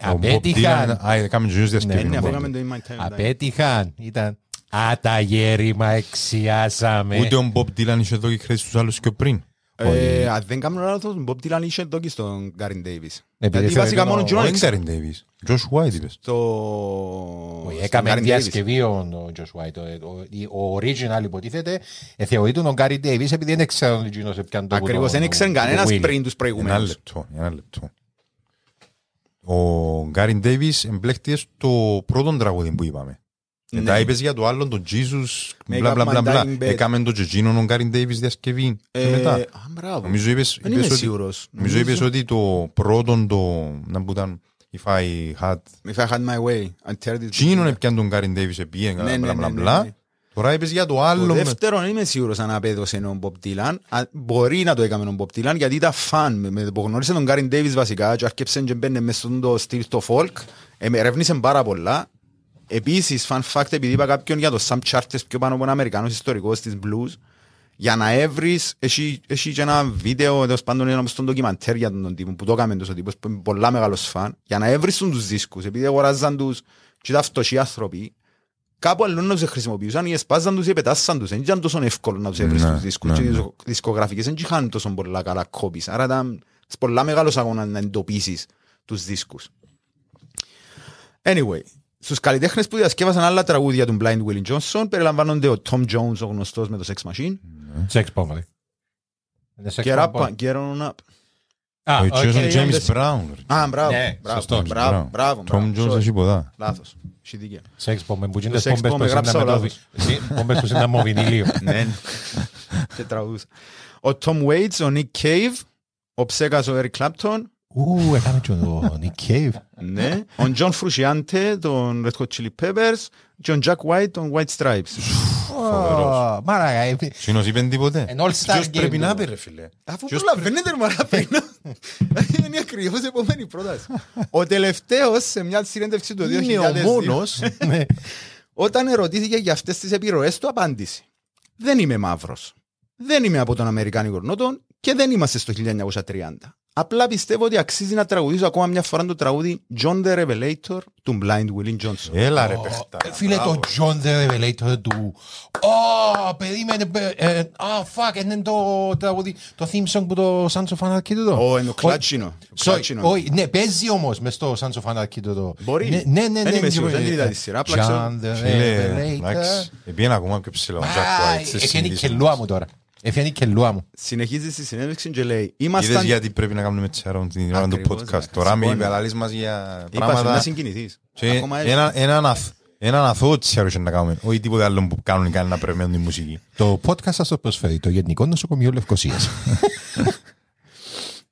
Απέτυχαν.
Α, έκαμε τους
Ναι,
διασκευή.
ναι, αφού
νομίζω.
έκαμε το In My Time of Dying.
Απέτυχαν. Ήταν «Α, τα γέρημα εξιάσαμε».
Ούτε ο Bob Dylan είχε εδώ και χρέη στους άλλους και πριν.
Ε, Αν δεν κάνω λάθος, τον Bob Dylan είχε εδώ και στον Gary Davis.
Επειδή
Γιατί βασικά
θεωρείται
μόνο
ο-
John
Ο
ήξερε.
Ίντεριν Davis. Josh White είπες.
Το...
Όχι,
στον
Έκαμε
Gary Davis.
διασκευή ο ο Josh White. Ο- Ο ο original υποτίθεται ε, θεωρείται ο Gary Davis επειδή δεν ξέρω ότι εκείνος έπιανε το
Ακριβώς,
το-
δεν ήξερε
το
κανένας
Willy.
πριν τους
Ένα
προηγουμένους.
λεπτό, ένα λεπτό. Ο Γκάριν Ντέιβις εμπλέχτηκε στο πρώτο τραγούδι που είπαμε. Μετά είπες για το άλλο, τον Jesus,
Make
μπλα
up
μπλα
my
μπλα μπλα.
dying bed.
Έκαμε το Τζετζίνο ο Γκάριν Ντέιβις διασκευή. Και
Ε,
μετά.
α, μπράβο.
Νομίζω είπες,
Δεν
είπες
είμαι
ότι,
σίγουρος.
νομίζω είπες ότι το πρώτο το, να που ήταν If I had
If I had my way, I'd tear this
Τζίνον
building.
έπιαν τον Γκάριν Ντέιβις επίεν,
Ναι,
μπλα
ναι,
μπλα
ναι,
μπλα.
ναι, ναι.
Τώρα είπες για το
Το
άλλο. με-
δεύτερο δεν είμαι σίγουρος αν απέδωσε ο Bob Dylan. Α, Μπορεί να το έκαμε ο Bob Dylan γιατί ήταν φαν. Με- με- που Γνώρισε τον Gary Davis βασικά και άρχισε και μπαίνε μες στον το στυλ το folk. Ε, με ερεύνησε πάρα πολλά. Επίσης, fun fact, επειδή είπα κάποιον για το Sam Charters πιο πάνω από ένα Αμερικάνος ιστορικός της blues, για να έβρεις, έχει, έχει και ένα βίντεο, τέλος πάντων ένα στον ντοκιμαντέρ για τον τύπο, που το έκαμε τόσο τύπος, που είναι πολλά μεγάλος φαν, για να έβρεις τον τους δίσκους, επειδή αγοράζαν τους και ήταν φτωχοί άνθρωποι, κάπου αλλού να τους χρησιμοποιούσαν ή εσπάζαν τους ή πετάσαν τους. Δεν ήταν τόσο εύκολο να τους έβρεις
Ναι,
τους δίσκους
ναι,
και οι
ναι.
δισκο- δισκογραφικές δεν είχαν τόσο πολλά καλά κόπης. Άρα ήταν σε πολλά μεγάλος αγώνας να εντοπίσεις τους δίσκους. Anyway, στους καλλιτέχνες που διασκεύασαν άλλα τραγούδια του Blind Willie Johnson περιλαμβάνονται ο Tom Jones, ο γνωστός με το Sex Machine,
Sex Bomb, ρε. Είναι Sex
Get
Bomb.
Up, Get On Up.
Α,
Ο
οκ,
Jason James
όντως.
Brown.
Α, μπράβο,
Ναι,
μπράβο,
σωστός,
μπράβο, μπράβο,
Tom
μπράβο,
Jones
sorry.
έχει ποδά.
Λάθος, έχει δίκιο.
Sex Bomb, που γίνονται
Sex
πόμπες
Bomb,
στο
έγραψα
σύνταμα
λάθος.
το- σύ- πόμπες στο σύνταμο βινιλίου.
Ναι, και τραγούδα. Ο Tom Waits, ο Nick Cave, ο Ψέκας, ο Eric Clapton,
Ου, έκαμε και ο Nick Cave.
ναι, ο John Frusciante, τον Red Hot Chili Peppers, και ο Jack White, τον White Stripes.
Ω, Μάρακα, ε,
Συνός είπεν τίποτε.
Εν all star
Ποιος
game
πρέπει
το.
να πει ρε φίλε.
Αφού
Ποιος
προλαβαίνετε ρε μωρά πριν. Είναι ακριβώς η επόμενη πρόταση. Ο τελευταίος σε μια συνέντευξη του 2002
Είναι ο μόνος. Ναι.
όταν ερωτήθηκε για αυτές τις επιρροές του απάντησε «Δεν είμαι μαύρος. Δεν είμαι από τον Αμερικάνικο Νότο και δεν είμαστε στο 1930. Απλά πιστεύω ότι αξίζει να τραγουδήσω ακόμα μια φορά το τραγούδι John the Revelator του Blind Willie Johnson.
Έλα ρε παιχτά.
Ε, Φίλε, το John the Revelator του... Ω, περίμενε... πε- ε, Α, fuck, είναι το τραγούδι, το theme song που το Sons of Anarchy του το.
Ω, είναι το κλάτσινο. Το
Sorry,
κλάτσινο.
όχι, ναι, παίζει όμως μες στο Sons of Anarchy του το.
Μπορεί.
Ναι, ναι, ναι.
Δεν
ναι,
είμαι σίγουρος,
ναι,
δεν
ναι,
είδα
ναι.
τη σειρά, απλά ξέρω.
John the
Φίλε,
Revelator.
εντάξει. Επίεν ακόμα πιο ψηλά ο Jack
Α,
White. σε
Έφυγε η
συνείδηση.
κελούα μου τώρα. Έφυγε η κελούα μου.
Συνεχίζει στη συνέντευξη και λέει
Είδες
«Ήμασταν...»
γιατί πρέπει να κάνουμε τσέρα την ώρα του
Ακριβώς,
podcast.
ναι.
Τώρα με
Συμφωνώ.
υπεραλείς μας για
Είπα σου να
πράγματα
συγκινηθείς.
και
Ακόμα έτσι.
ένα- έναν αθ- έναν αθώο τσέρα είχε να κάνουμε. Όχι τίποτε άλλο που κάνουν κανένα να περιμένουν τη μουσική.
Το podcast σας το προσφέρει το Γενικό Νοσοκομείο Λευκοσίας. <laughs>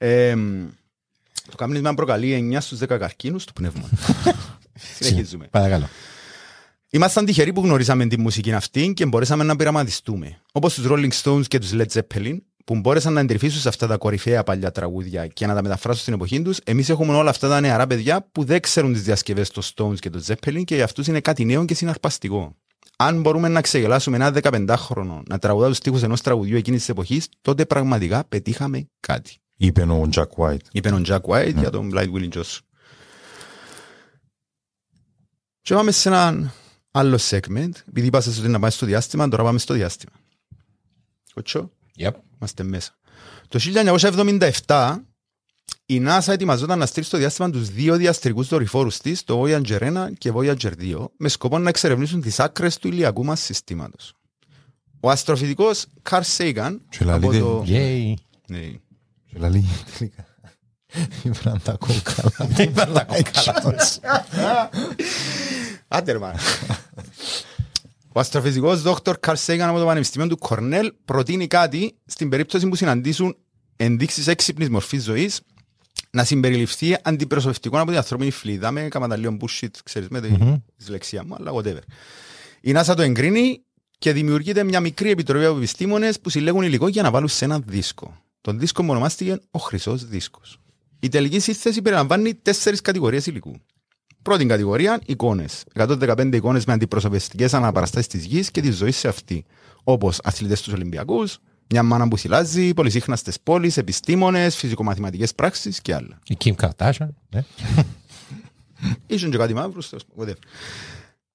Ε, το κάμνισμα προκαλεί 9 στους 10 καρκίνους του πνεύμα. <laughs> Συνεχίζουμε.
Παρακαλώ.
Ήμασταν τυχεροί που γνωρίσαμε τη μουσική αυτή και μπορέσαμε να πειραματιστούμε. Όπως τους Rolling Stones και τους Led Zeppelin, που μπόρεσαν να εντρυφήσουν σε αυτά τα κορυφαία παλιά τραγούδια και να τα μεταφράσουν στην εποχή τους, εμείς έχουμε όλα αυτά τα νεαρά παιδιά που δεν ξέρουν τις διασκευές των Stones και των Zeppelin και για αυτούς είναι κάτι νέο και συναρπαστικό. Αν μπορούμε να ξεγελάσουμε ένα 15χρονο να τραγουδά τους τοίχου ενός τραγουδιού εκείνης της εποχής, τότε πραγματικά πετύχαμε κάτι.
Είπε ο Jack White.
Είπε ο Jack White για τον Blind Willie Johnson. Και πάμε σε ένα άλλο segment. Επειδή είπα σας ότι να πάμε στο διάστημα, τώρα πάμε στο διάστημα. Κοτσό,
Yep.
είμαστε μέσα. Το 1977 η NASA ετοιμαζόταν να στείλει στο διάστημα τους δύο διαστρικούς δορυφόρους της, το Voyager 1 και Voyager 2, με σκοπό να εξερευνήσουν τις άκρες του ηλιακού μας συστήματος. Ο αστροφυσικός Carl Sagan
Και λαλείτε,
από το...
Yay.
Ναι.
Και λέει τελικά. <laughs> Ήβραν τα κόκκαλα. Ήβραν τα κόκκαλα. <laughs>
Άντε ρε μάνα. Ο αστροφυσικός δόκτωρ Καρl Sagan από το Πανεπιστήμιο του Κορνέλ προτείνει κάτι στην περίπτωση που συναντήσουν ενδείξεις έξυπνης μορφής ζωής να συμπεριληφθεί αντιπροσωπευτικό από την ανθρώπινη φλίδα με κάματα λίγο bullshit, ξέρεις, με τη δυσλεξία μου, αλλά whatever. Η NASA το εγκρίνει και δημιουργείται μια μικρή επιτροπή από επιστήμονες που συλλέγουν υλικό για να βάλουν σε ένα δίσκο. Τον δίσκο μου ονομάστηκε ο χρυσός δίσκος. Η τελική σύνθεση περιλαμβάνει τέσσερις κατηγορίες υλικού. Πρώτη κατηγορία, εικόνες. 115 εικόνες με αντιπροσωπευτικές αναπαραστάσεις της γης και της ζωής σε αυτή. Όπως αθλητές του Ολυμπιακούς, μια μάνα που θυλάζει, πολυσύχναστες πόλεις, επιστήμονες, φυσικομαθηματικές πράξεις και άλλα.
Η Kim Kardashian. Ναι. <laughs>
Ήσουν και κάτι μαύρος, whatever.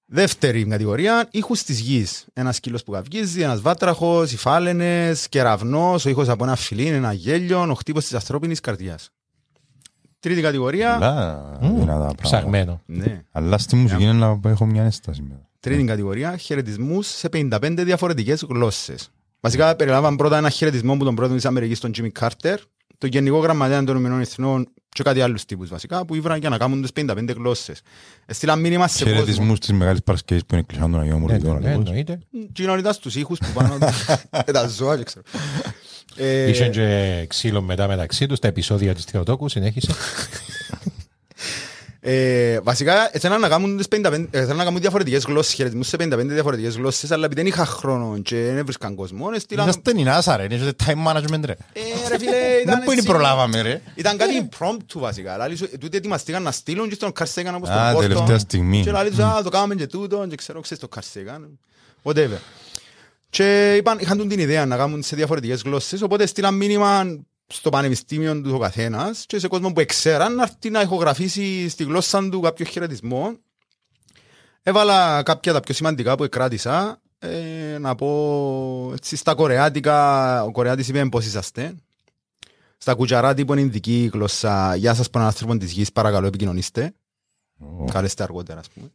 Δεύτερη κατηγορία, ήχους της γης. Ένας σκύλος που καυγίζει, ένας βάτραχος, οι φάλαινες, κεραυνός, ο ήχος από ένα φιλί, ένα γέλιο, ο χτύπος της ανθρώπινης καρδιάς. Τρίτη κατηγορία,
Πολλά δυνατά πράγματα.
Ψαγμένο.
ναι.
Αλλά στη μουσική είναι να έχω μια ένσταση. μετά.
Τρίτη κατηγορία, χαιρετισμούς σε 55 διαφορετικές γλώσσες. Βασικά, περιλάμβαν πρώτα ένα χαιρετισμό που τον πρώτο της Αμερικής, τον Jimmy Carter, το Γενικό Γραμματέα των Ηνωμένων Εθνών και κάτι άλλους τύπους βασικά, που ήβραν για να κάνουν τις 55 γλώσσες. Στείλαν μήνυμα σε κόσμο.
Χαιρετισμούς της Μεγάλης Παρασκευής που είναι κλεισάν τον Αγιό
Ναι,
Μορφητών.
ναι, εννοείται.
Κοινωνιτά στου ήχους που πάνω. Ε, <laughs> τα ζώα, δεν ξέρω. Ε,
Είχε και ξύλο μετά μεταξύ τους τα επεισόδια της Θεοτόκου, συνέχισε. <laughs>
Ε, βασικά, ήθελαν να κάνουν, τις 55, ε, ήθελαν να κάνουν διαφορετικές γλώσσες, χαιρετισμούς σε 55 διαφορετικές γλώσσες, αλλά επειδή δεν είχα χρόνο και δεν έβρισκαν κόσμο, έστειλαν...
Είσαστε η NASA ρε, είναι time management ρε.
Ε, ρε φίλε, <laughs> ήταν
Δεν μπορεί
έτσι.
προλάβαμε ρε.
Ήταν κάτι impromptu βασικά. Λάλη σου, τούτοι ετοιμαστήκαν να στείλουν και στον Καρσέγαν όπως τον
Α,
Πόρτο.
τελευταία στιγμή.
Και λάλη τους, α, το κάναμε και τούτο και ξέρω, ξέρεις το Καρσέγαν. Whatever. Και είπαν, είχαν τον την ιδέα να κάνουν σε διαφορετικές γλώσσες, οπότε στείλαν μήνυμα στο πανεπιστήμιο του ο καθένας και σε κόσμο που εξέραν να έρθει να ηχογραφήσει στη γλώσσα του κάποιο χαιρετισμό. Έβαλα κάποια τα πιο σημαντικά που κράτησα, ε, να πω έτσι, στα κορεάτικα, ο κορεάτης είπε πώς είσαστε; Στα κουτσαράτη που είναι ειδική γλώσσα, γεια σας που είναι άνθρωπον της γης, παρακαλώ επικοινωνήστε. Καλέστε αργότερα, ας πούμε.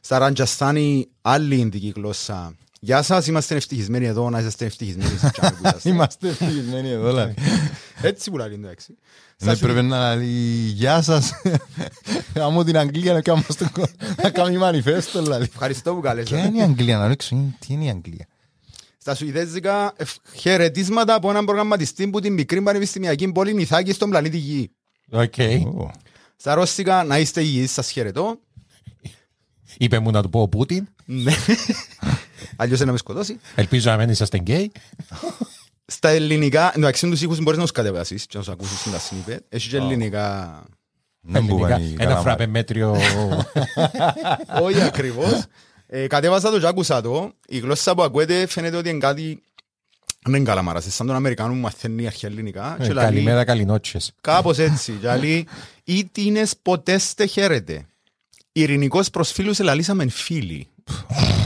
Στα Ραντζαστάνη, άλλη ειδική γλώσσα. Γεια σας, είμαστε ευτυχισμένοι εδώ, να είσαστε ευτυχισμένοι στο channel που είσαστε.
Είμαστε ευτυχισμένοι εδώ δηλαδή.
Έτσι που λέει, εντάξει.
Ναι,
Στα
πρέπει να λέει γεια σας. Άμμο την Αγγλία να κάνουμε στο κο- να κάνουμε μανιφέστο δηλαδή.
Ευχαριστώ που καλέσατε.
Ποια είναι η Αγγλία να ρίξω, τι είναι η Αγγλία;
Στα Σουηδέζικα, ευ- χαιρετίσματα από έναν προγραμματιστή που την μικρή πανεπιστημιακή πόλη Νιθάκη στον πλανήτη Γη.
Οκ.
Ω.
Στα Ρώσικα, να είστε υγιείς, σας χαιρετώ.
Είπε μου να του πω ο Πούτιν.
Ναι. Αλλιώς να με σκοτώσει.
Ελπίζω να μην είσαστε γκέι.
Στα ελληνικά, εντάξει τους ήχους μπορείς να τους κατεβάσεις και να τους ακούσεις στην τα snippet. Έχει και ελληνικά...
Δεν μου
Ελληνικά.
πάνε η
Ένα
καλά
φράπε μέτριο. <laughs>
Όχι ακριβώς. Ε, κατέβασα το και άκουσα το. Η γλώσσα που ακούετε φαίνεται ότι είναι κάτι... Δεν είναι καλά μάρας. Σαν τον Αμερικάνο που μαθαίνει αρχαία ελληνικά.
Ε,
και λαλεί-
Καλημέρα, καληνότσες.
Κάπως έτσι. Και λέει, ή τίνες ποτές στε χαίρετε. Ειρηνικός προς φίλους ελαλήσαμεν φίλοι. <laughs>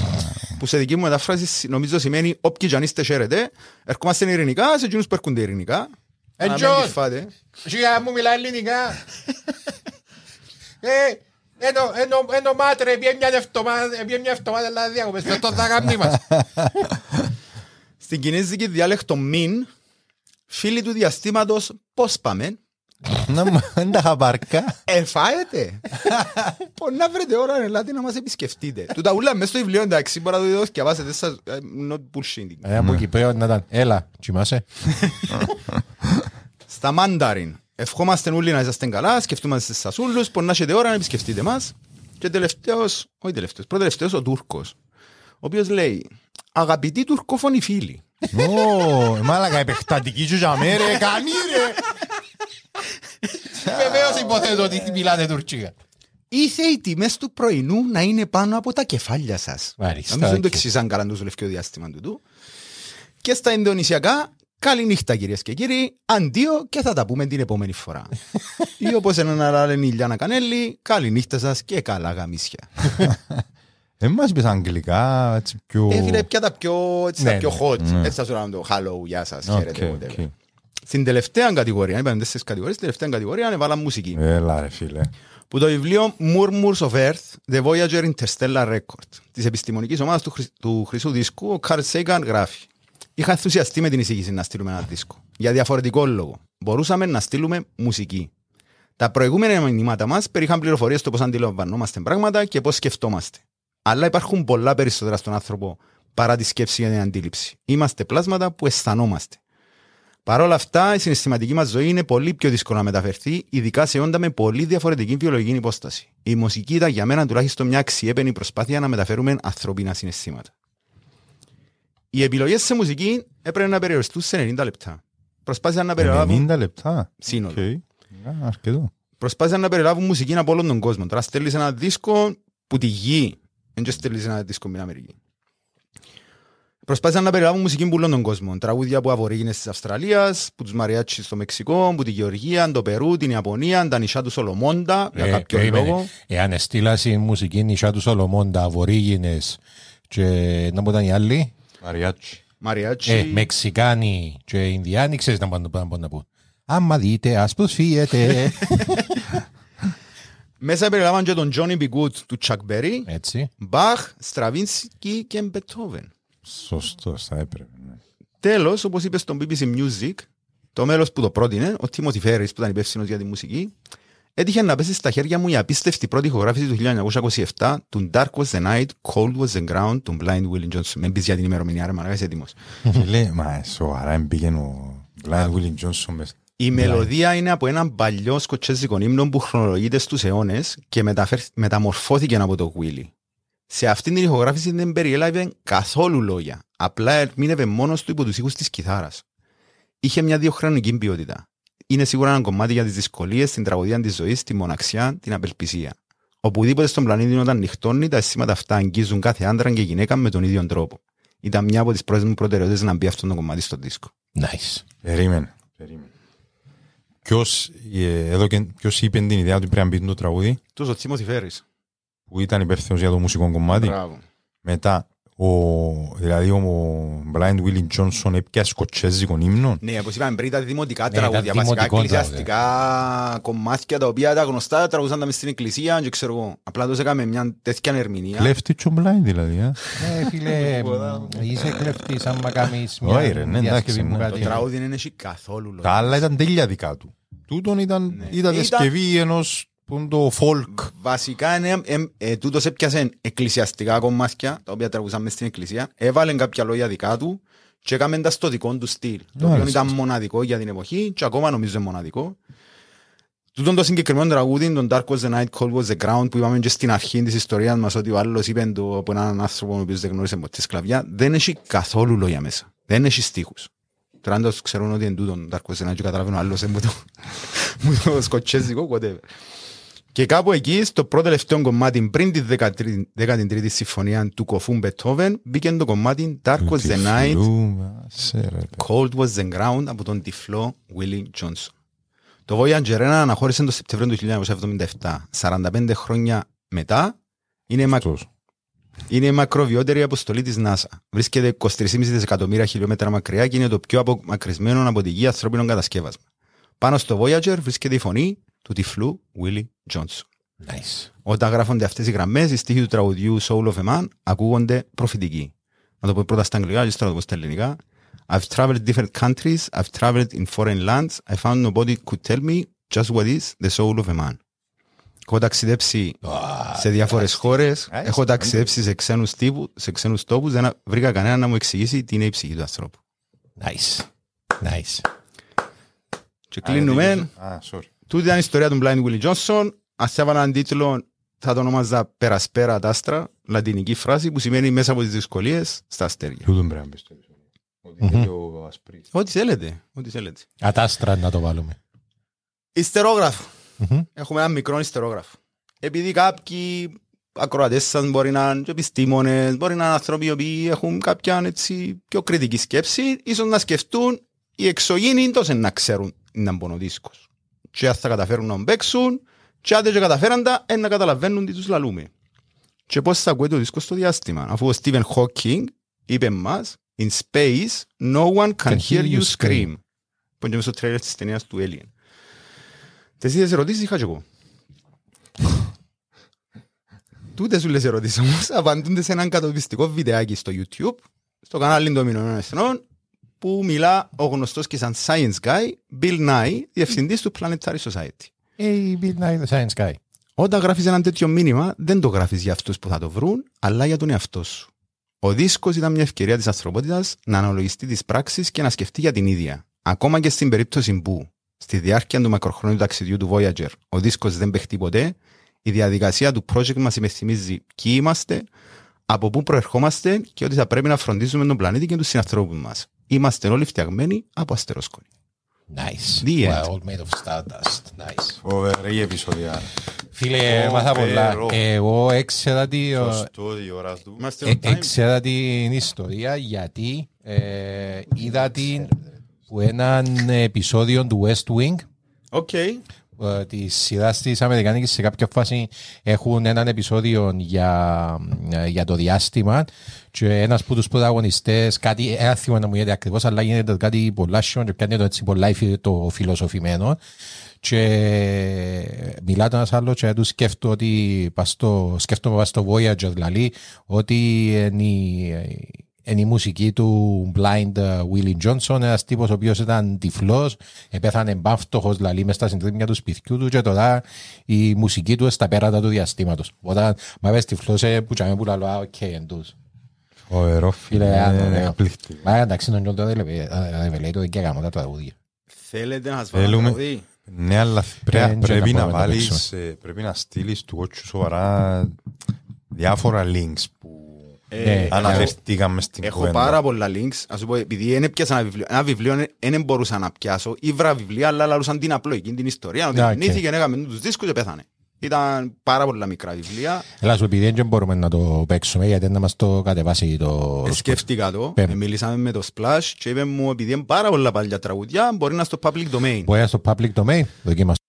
που σε δική μου μετάφραση νομίζω σημαίνει όποιοι κι αν είστε χαίρετε, ερχόμαστε ειρηνικά σε εκείνους που έρχονται ειρηνικά.
Ε,
Να μην
Τζον!
κυφάτε.
Σιγά μου μιλά ελληνικά. <laughs> Ε, ενώ, ενώ, ενώ μάτρε, πιέ μια εβδομάδα, πιέ μια εβδομάδα, αλλά διάκοπες, με το δαγαμνί μας. <laughs>
Στην κινέζικη διάλεκτο μην, φίλοι του διαστήματος, πώς πάμε;
Να μου- Δεν τα χαπαρκά.
Εφάετε. Πώς να βρείτε ώρα, ελάτε να μας επισκεφτείτε. Του τα ούλα μέσα στο βιβλίο, εντάξει, μπορεί να το διαβάσετε, σας- ε, not bullshitting.
Ε, από Κυπρέο να ήταν. Έλα, κοιμάσαι.
Στα Μάνταριν. Ευχόμαστε όλοι να είσαστε καλά, σκεφτούμαστε στις σασούλους, πως να έχετε ώρα να επισκεφτείτε μας. Και τελευταίος, όχι τελευταίος, προτελευταίος ο Τούρκος, ο οποίος λέει «Αγαπητοί τουρκόφωνοι φίλοι,
Ω, μάλακα επεκτατική σου για μέ ρε, κανεί ρε. <laughs>
Βεβαίως υποθέτω ότι μιλάτε τουρκικά.
Ήθε οι τιμές του πρωινού να είναι πάνω από τα κεφάλια σας».
Μάλιστα,
Νομίζω δεν το
οκ.
εξήσαν καλά το ζωλευκό διάστημα του του. Και στα Ινδονησιακά, καληνύχτα κυρίες και κύριοι, αντίο και θα τα πούμε την επόμενη φορά. <laughs> Ή όπως έναν άλλο λένε η Ιλιάνα Κανέλλη, καληνύχτα σας και καλά γαμήσια.
Δεν <laughs> μας είπες αγγλικά, έτσι πιο...
Ε, φίλε, πια τα πιο, έτσι,
Ναι,
τα πιο
ναι.
hot.
Ναι.
Έτσι θα σου κάνουν το hello, γεια σας,
Οκ,
χαίρετε,
οκ.
whatever. Στην τελευταία κατηγορία, είπαμε τέσσερις κατηγορίες, στην τελευταία κατηγορία έβαλα μουσική.
Έλα ρε φίλε.
Που το βιβλίο Murmurs of Earth, The Voyager Interstellar Record, της επιστημονικής ομάδας του, χρυσ- του Χρυσού Δίσκου, ο Carl Sagan γράφει. Είχα ενθουσιαστεί με την εισήγηση να στείλουμε ένα δίσκο. Για διαφορετικό λόγο. Μπορούσαμε να στείλουμε μουσική. Τα προηγούμενα μηνύματα μας περιείχαν πληροφορίες στο πώς αντιλαμβανόμαστε πράγματα και πώς σκεφτόμαστε. Αλλά υπάρχουν πολλά περισσότερα στον άνθρωπο παρά τη σκέψη για την αντίληψη. Είμαστε πλάσματα που αισθανόμαστε. Παρ' όλα αυτά, η συναισθηματική μας ζωή είναι πολύ πιο δύσκολο να μεταφερθεί, ειδικά σε όντα με πολύ διαφορετική βιολογική υπόσταση. Η μουσική ήταν για μένα τουλάχιστον μια αξιέπαινη προσπάθεια να μεταφέρουμε ανθρώπινα συναισθήματα. Οι επιλογές σε μουσική έπρεπε να περιοριστούν σε 90 λεπτά. Προσπάθησαν να περιλάβουν
90 λεπτά;
σύνολο.
Οκ. Α, Αρκετό.
Προσπάθησαν να περιλάβουν μουσική από όλον τον κόσμο. Τώρα στέλνεις ένα δίσκο που τη γη, δεν και στέλνεις ένα δίσκο με την Αμερική. Προσπάθησαν να περιλάβουν μουσική που όλον τον κόσμο. Τραγούδια από Αβορίγινες της Αυστραλίας, που τους μαριάτσι στο Μεξικό, που τη Γεωργία, το Περού, την Ιαπωνία, τα νησιά του Σολομόντα, για
Ε,
κάποιο
περίμενε.
λόγο.
Εάν εστίλας η μουσική νησιά του Σολομόντα, Αβορίγινες και να μου ήταν οι άλλοι,
Μαριάτσι.
Μαριάτσι.
ε, Μεξικάνοι και Ινδιάνοι, ξέρεις να πάνε να πάνε να πούν. Άμα δείτε, ας προσφύγετε. <laughs>
Μέσα περιλάβαν και τον Johnny B. Good του Chuck Berry,
Έτσι.
Μπαχ, Στραβίνσκι και Μπετόβεν.
Σωστός, θα έπρεπε. ναι.
Τέλος, όπως είπες στον BBC Music, το μέλος που το πρότεινε, ο Τίμωθη Φέρης που ήταν υπεύθυνος για τη μουσική, έτυχε να πέσει στα χέρια μου η απίστευτη πρώτη ηχογράφηση του 1927 του Dark Was the Night, Cold Was the Ground του Blind Willie Johnson. Με πεις για την ημερομηνία, ρε μαλάκα, είσαι έτοιμος.
Φίλε, μα σοβαρά εμπήγαινε ο Blind Willie Johnson μες.
Η μελωδία είναι από έναν παλιό σκοτσέζικο ύμνο που χρονολογείται στους αιώνες και μεταφέρ- μεταμορφώθηκε από το Willy. Σε αυτήν την ηχογράφηση δεν περιέλαβε καθόλου λόγια. Απλά ερμήνευε μόνος του υπό τους ήχους της κιθάρας. Είχε μια διοχρονική ποιότητα. Είναι σίγουρα ένα κομμάτι για τις δυσκολίες, την τραγωδία της ζωής, τη μοναξιά, την απελπισία. Οπουδήποτε στον πλανήτη όταν νυχτώνει, τα αισθήματα αυτά αγγίζουν κάθε άντρα και γυναίκα με τον ίδιο τρόπο. Ήταν μια από τις πρώτες μου προτεραιότητες να μπει αυτό το κομμάτι στο δίσκο.
Nice.
Περίμενε. περίμενε. Ποιος, ε, εδώ και, ποιος είπε την ιδέα ότι πρέπει να μπει το τραγούδι;
Τους ο Τσίμωθη Φέρης.
Που ήταν υπεύθυνος για το μουσικό κομμάτι.
Μπράβο.
Μετά, ο, δηλαδή ο Blind Willie Johnson έπιασε σκοτσέζικο ύμνο.
Ναι, όπως είπαμε πριν, τα δημοτικά
Ναι, τα
τραγούδια, βασικά
δημοτικό
εκκλησιαστικά κομμάτια τα οποία τα γνωστά τραγουδούσαν τα μες στην εκκλησία και ξέρω εγώ. Απλά τους έκαμε μια τέτοια ερμηνεία.
Κλέφτη και ο Blind δηλαδή. α.
Ε, φίλε, <laughs> είσαι κλεφτής άμα κάνεις μια
Όχι, ρε, ναι, εντάξει,
διασκευή που
ναι.
Το
κάτι.
τραγούδι δεν έχει καθόλου λόγο.
Τα άλλα ήταν τέλεια δικά του. Τούτον ήταν,
Ναι.
ήταν
Ήταν-
διασκευή ενός που είναι το folk.
Βασικά είναι, ε, ε, τούτος έπιασε εκκλησιαστικά κομμάτια, τα οποία τραγουδούσαν μες στην εκκλησία, έβαλε κάποια λόγια δικά του και έκαμε τα στο δικό του στυλ. Το οποίο
Μάλιστα.
ήταν μοναδικό για την εποχή και ακόμα νομίζω είναι μοναδικό. Τούτον το συγκεκριμένο τραγούδι, τον Dark Was the Night, Cold Was the Ground, που είπαμε και στην αρχή της ιστορίας μας ότι ο άλλος είπε το από έναν άνθρωπο ο οποίος δεν γνώρισε ποτέ σκλαβιά, δεν έχει καθόλου λόγια μέσα. Δεν έχει στίχους. Τώρα αν το ξέρουν ότι είναι τούτον Dark Was the Night και καταλαβαίνω ο άλλος είναι μου το, <laughs> μου το σκοτσέζικο, whatever. Και κάπου εκεί, στο πρώτο τελευταίο κομμάτι, πριν τη 13η συμφωνία του κοφού Μπετόβεν, μπήκε το κομμάτι Dark Was the Night,
Τυφλούμαστε, ρε, παιδί.
Cold Was the Ground από τον τυφλό Willie Johnson. Το Voyager 1 αναχώρησε το Σεπτέμβριο του 1977. 45 χρόνια μετά, είναι, μα...
Σωστός.
είναι η μακροβιότερη αποστολή της NASA. Βρίσκεται 23,5 δισεκατομμύρια χιλιόμετρα μακριά και είναι το πιο απομακρυσμένο από τη γη ανθρώπινο κατασκεύασμα. Πάνω στο Voyager βρίσκεται η φωνή του τυφλού Willie Johnson.
Nice.
Όταν γράφονται αυτές οι γραμμές, οι στίχοι του τραγουδιού Soul of a Man ακούγονται προφητικοί. Να το πω πρώτα στα αγγλικά και τώρα το πω στα ελληνικά. I've traveled different countries, I've traveled in foreign lands, I found nobody could tell me just what is the soul of a man. Έχω ταξιδέψει σε διάφορες χώρες, έχω ταξιδέψει σε ξένους, τύπου, σε ξένους τόπους, δεν βρήκα κανένα να μου εξηγήσει τι είναι η ψυχή του ανθρώπου.
Nice. Nice.
Και κλείνουμε.
Α, sorry.
Τούτη ήταν η ιστορία του Blind Willie Johnson. Ας έβαλα έναν τίτλο, θα το ονόμαζα «Περασπέρα τα άστρα», λατινική φράση που σημαίνει μέσα από τις δυσκολίες στα αστέρια.
Τούτον πρέπει να μπει στο επεισόδιο. Ότι είναι και ο Ασπρίτης.
Ό,τι θέλετε, ό,τι θέλετε.
Ατάστρα να το βάλουμε.
Ιστερόγραφο.
Μμμ.
Έχουμε ένα μικρό ιστερόγραφο. Επειδή κάποιοι ακροατές σας μπορεί να είναι και επιστήμονες, μπορεί να είναι άνθρωποι οι οποίοι έχουν κάποια έτσι, πιο κριτική σκέψη, ίσως να σκεφτούν οι εξωγήινοι τόσο να ξέρουν να μπουν ο δίσκος. Και αν θα καταφέρουν να παίξουν, και αν δεν και καταφέραν τα, ε, να καταλαβαίνουν τι τους λαλούμε. Και πώς θα ακούει το δίσκο στο διάστημα. Αφού ο Stephen Hawking είπε μας, in space, no one can, hear you scream. Που είναι και μες στο τρέλερ της ταινίας του Alien. Τις ίδιες ερωτήσεις είχα και εγώ. <laughs> Τούτες όλες οι ερωτήσεις όμως απαντούνται σε έναν κατοπιστικό βιντεάκι στο YouTube, στο κανάλι των Ηνωμένων Εθνών, που μιλά ο γνωστός και σαν science guy, Bill Nye, διευθυντής του Planetary Society.
Hey, Bill Nye the Science Guy.
Όταν γράφεις ένα τέτοιο μήνυμα, δεν το γράφεις για αυτούς που θα το βρουν, αλλά για τον εαυτό σου. Ο δίσκος ήταν μια ευκαιρία της ανθρωπότητας να αναλογιστεί τις πράξεις και να σκεφτεί για την ίδια. Ακόμα και στην περίπτωση που, στη διάρκεια του μακροχρόνιου ταξιδιού του Voyager, ο δίσκος δεν παιχτεί ποτέ, η διαδικασία του project μας υπενθυμίζει ποιοι είμαστε, από πού προερχόμαστε και ότι θα πρέπει να φροντίζουμε τον πλανήτη και τους συνανθρώπους μας. Είμαστε όλοι φτιαγμένοι από αστερόσκονη.
Nice.
The
We're
end.
all made of stardust. Nice.
Φοβερή επεισόδια.
Φίλε,
Ω,
μάθα πολλά.
φερό.
Εγώ έξερα τι...
Σωστό, η ώρα του.
Είμαστε
Ε,
on time.
Έξερα την ιστορία γιατί ε, είδα την που έναν επεισόδιο του West Wing
Οκ.
ε, τη σειρά τη Αμερικάνικη σε κάποια φάση έχουν έναν επεισόδιο για, ε, για το διάστημα και ένας από τους πρωταγωνιστές, κάτι, ένα θυμό να μου γίνεται ακριβώς, αλλά γίνεται κάτι πολλά σιόν και κάνει το έτσι πολλά υφι- το φιλοσοφημένο. Και μιλάτε ένας άλλος και τους σκέφτομαι ότι πας στο, σκέφτομαι πας στο Voyager δηλαδή ότι είναι η, είναι η μουσική του Blind uh, Willie Johnson, ένας τύπος ο οποίος ήταν τυφλός, επέθανε μπάφτωχος δηλαδή μες στα συντρίμια του σπιτιού του και τώρα η μουσική του στα πέρατα του διαστήματος. Όταν μα πες τυφλός ε, που τσάμε που λαλό, α, οκ, εντούς.
Φοβερό
Φίλε,
φίλε.
άνω,
είναι
ναι.
εκπληκτικό.
Μα εντάξει, τον Τζον δεν το και γάμο τα τραγούδια.
Θέλετε να σας βάλω
Θέλουμε-
τραγούδι;
Ναι, αλλά
Ε,
πρέ-
δεν
πρέπει
μπορούμε
να
να το
βάλεις, ε, πρέπει να στείλεις του ότσου σοβαρά διάφορα links που
Ε,
Ναι.
αναφερθήκαμε στην
Έχω
κουβέντα.
πάρα πολλά links. Ας σου πω, επειδή δεν έπιασα ένα βιβλίο, ένα βιβλίο δεν μπορούσα να πιάσω. Ήβρα βιβλία, αλλά λαλούσαν την απλοϊκή, την ιστορία. Ότι
Ναι, οκ.
γεννήθηκε, έκαμε τους δίσκους και πέθανε. Ήταν πάρα πολλά μικρά βιβλία.
Έλα σου επειδή δεν μπορούμε να το παίξουμε γιατί να μας το κατεβάσει το...
Ε, Σκέφτηκα το,
Πέμπτη.
ε, μιλήσαμε με το Splash και είπε μου επειδή είναι πάρα πολλά παλιά τραγουδιά μπορεί να είναι στο public domain.
Μπορεί να στο public domain, δοκίμαστε.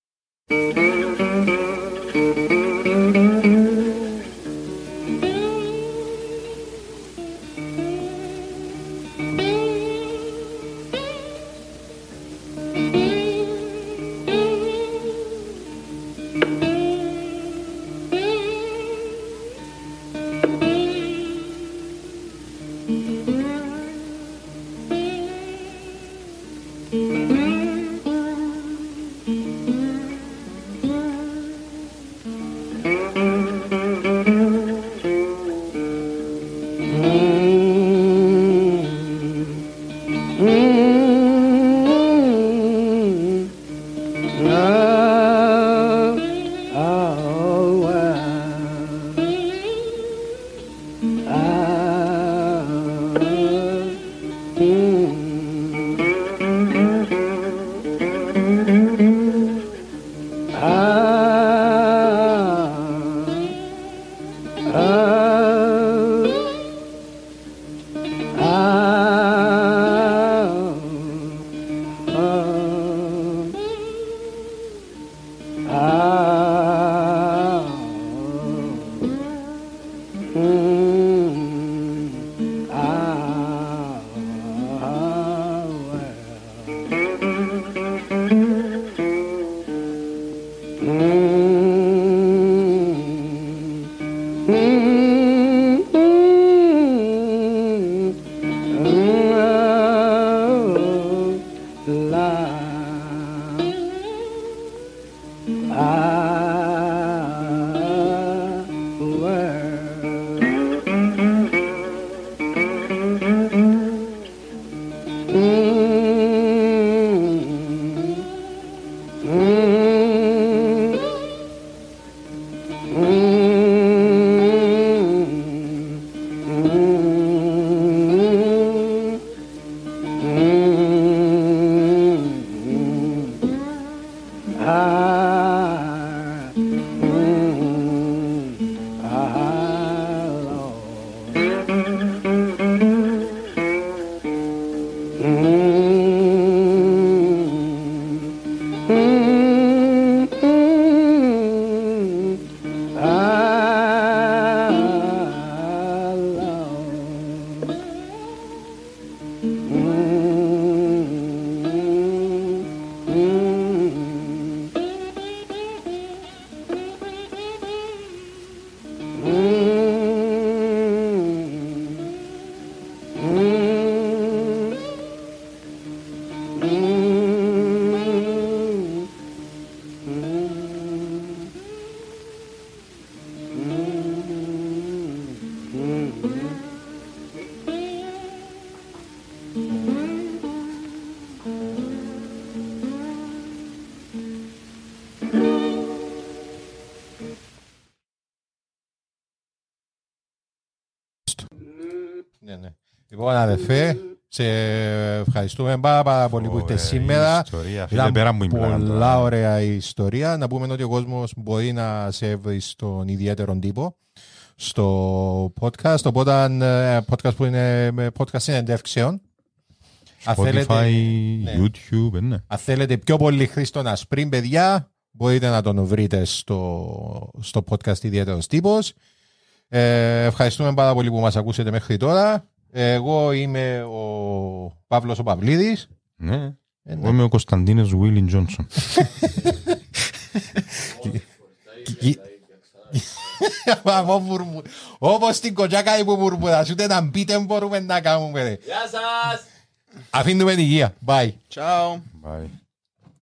Λοιπόν, αδερφέ, σε ευχαριστούμε πάρα, πάρα πολύ που
Ωραία,
ήρθε σήμερα.
η ιστορία, φίλε,
Ήταν
πέρα μου η πλάκα
πολλά
τώρα.
ωραία η ιστορία. Να πούμε ότι ο κόσμος μπορεί να σε βρει στον ιδιαίτερο τύπο στο podcast. Οπότε, ε, podcast που είναι με podcast συνεντεύξεων. Αν θέλετε,
Spotify,
ναι.
YouTube, ε, ναι.
αν θέλετε πιο πολύ Χρήστον Ασπρίν, παιδιά, μπορείτε να τον βρείτε στο, στο podcast ιδιαίτερος τύπος. Ε, ευχαριστούμε πάρα πολύ που μας ακούσετε μέχρι τώρα. Εγώ είμαι ο Παύλος ο Παυλίδης.
Ναι.
Ε,
Εγώ
ναι.
είμαι ο Κωνσταντίνος Βίλιν Τζόνσον. <laughs>
Βαμώ βουρμου- Όπως την κοτσάκα που βουρμουράς, ούτε να μπείτε μπορούμε να κάνουμε. Γεια σας! Αφήνουμε υγεία. Bye.
Ciao.
Bye.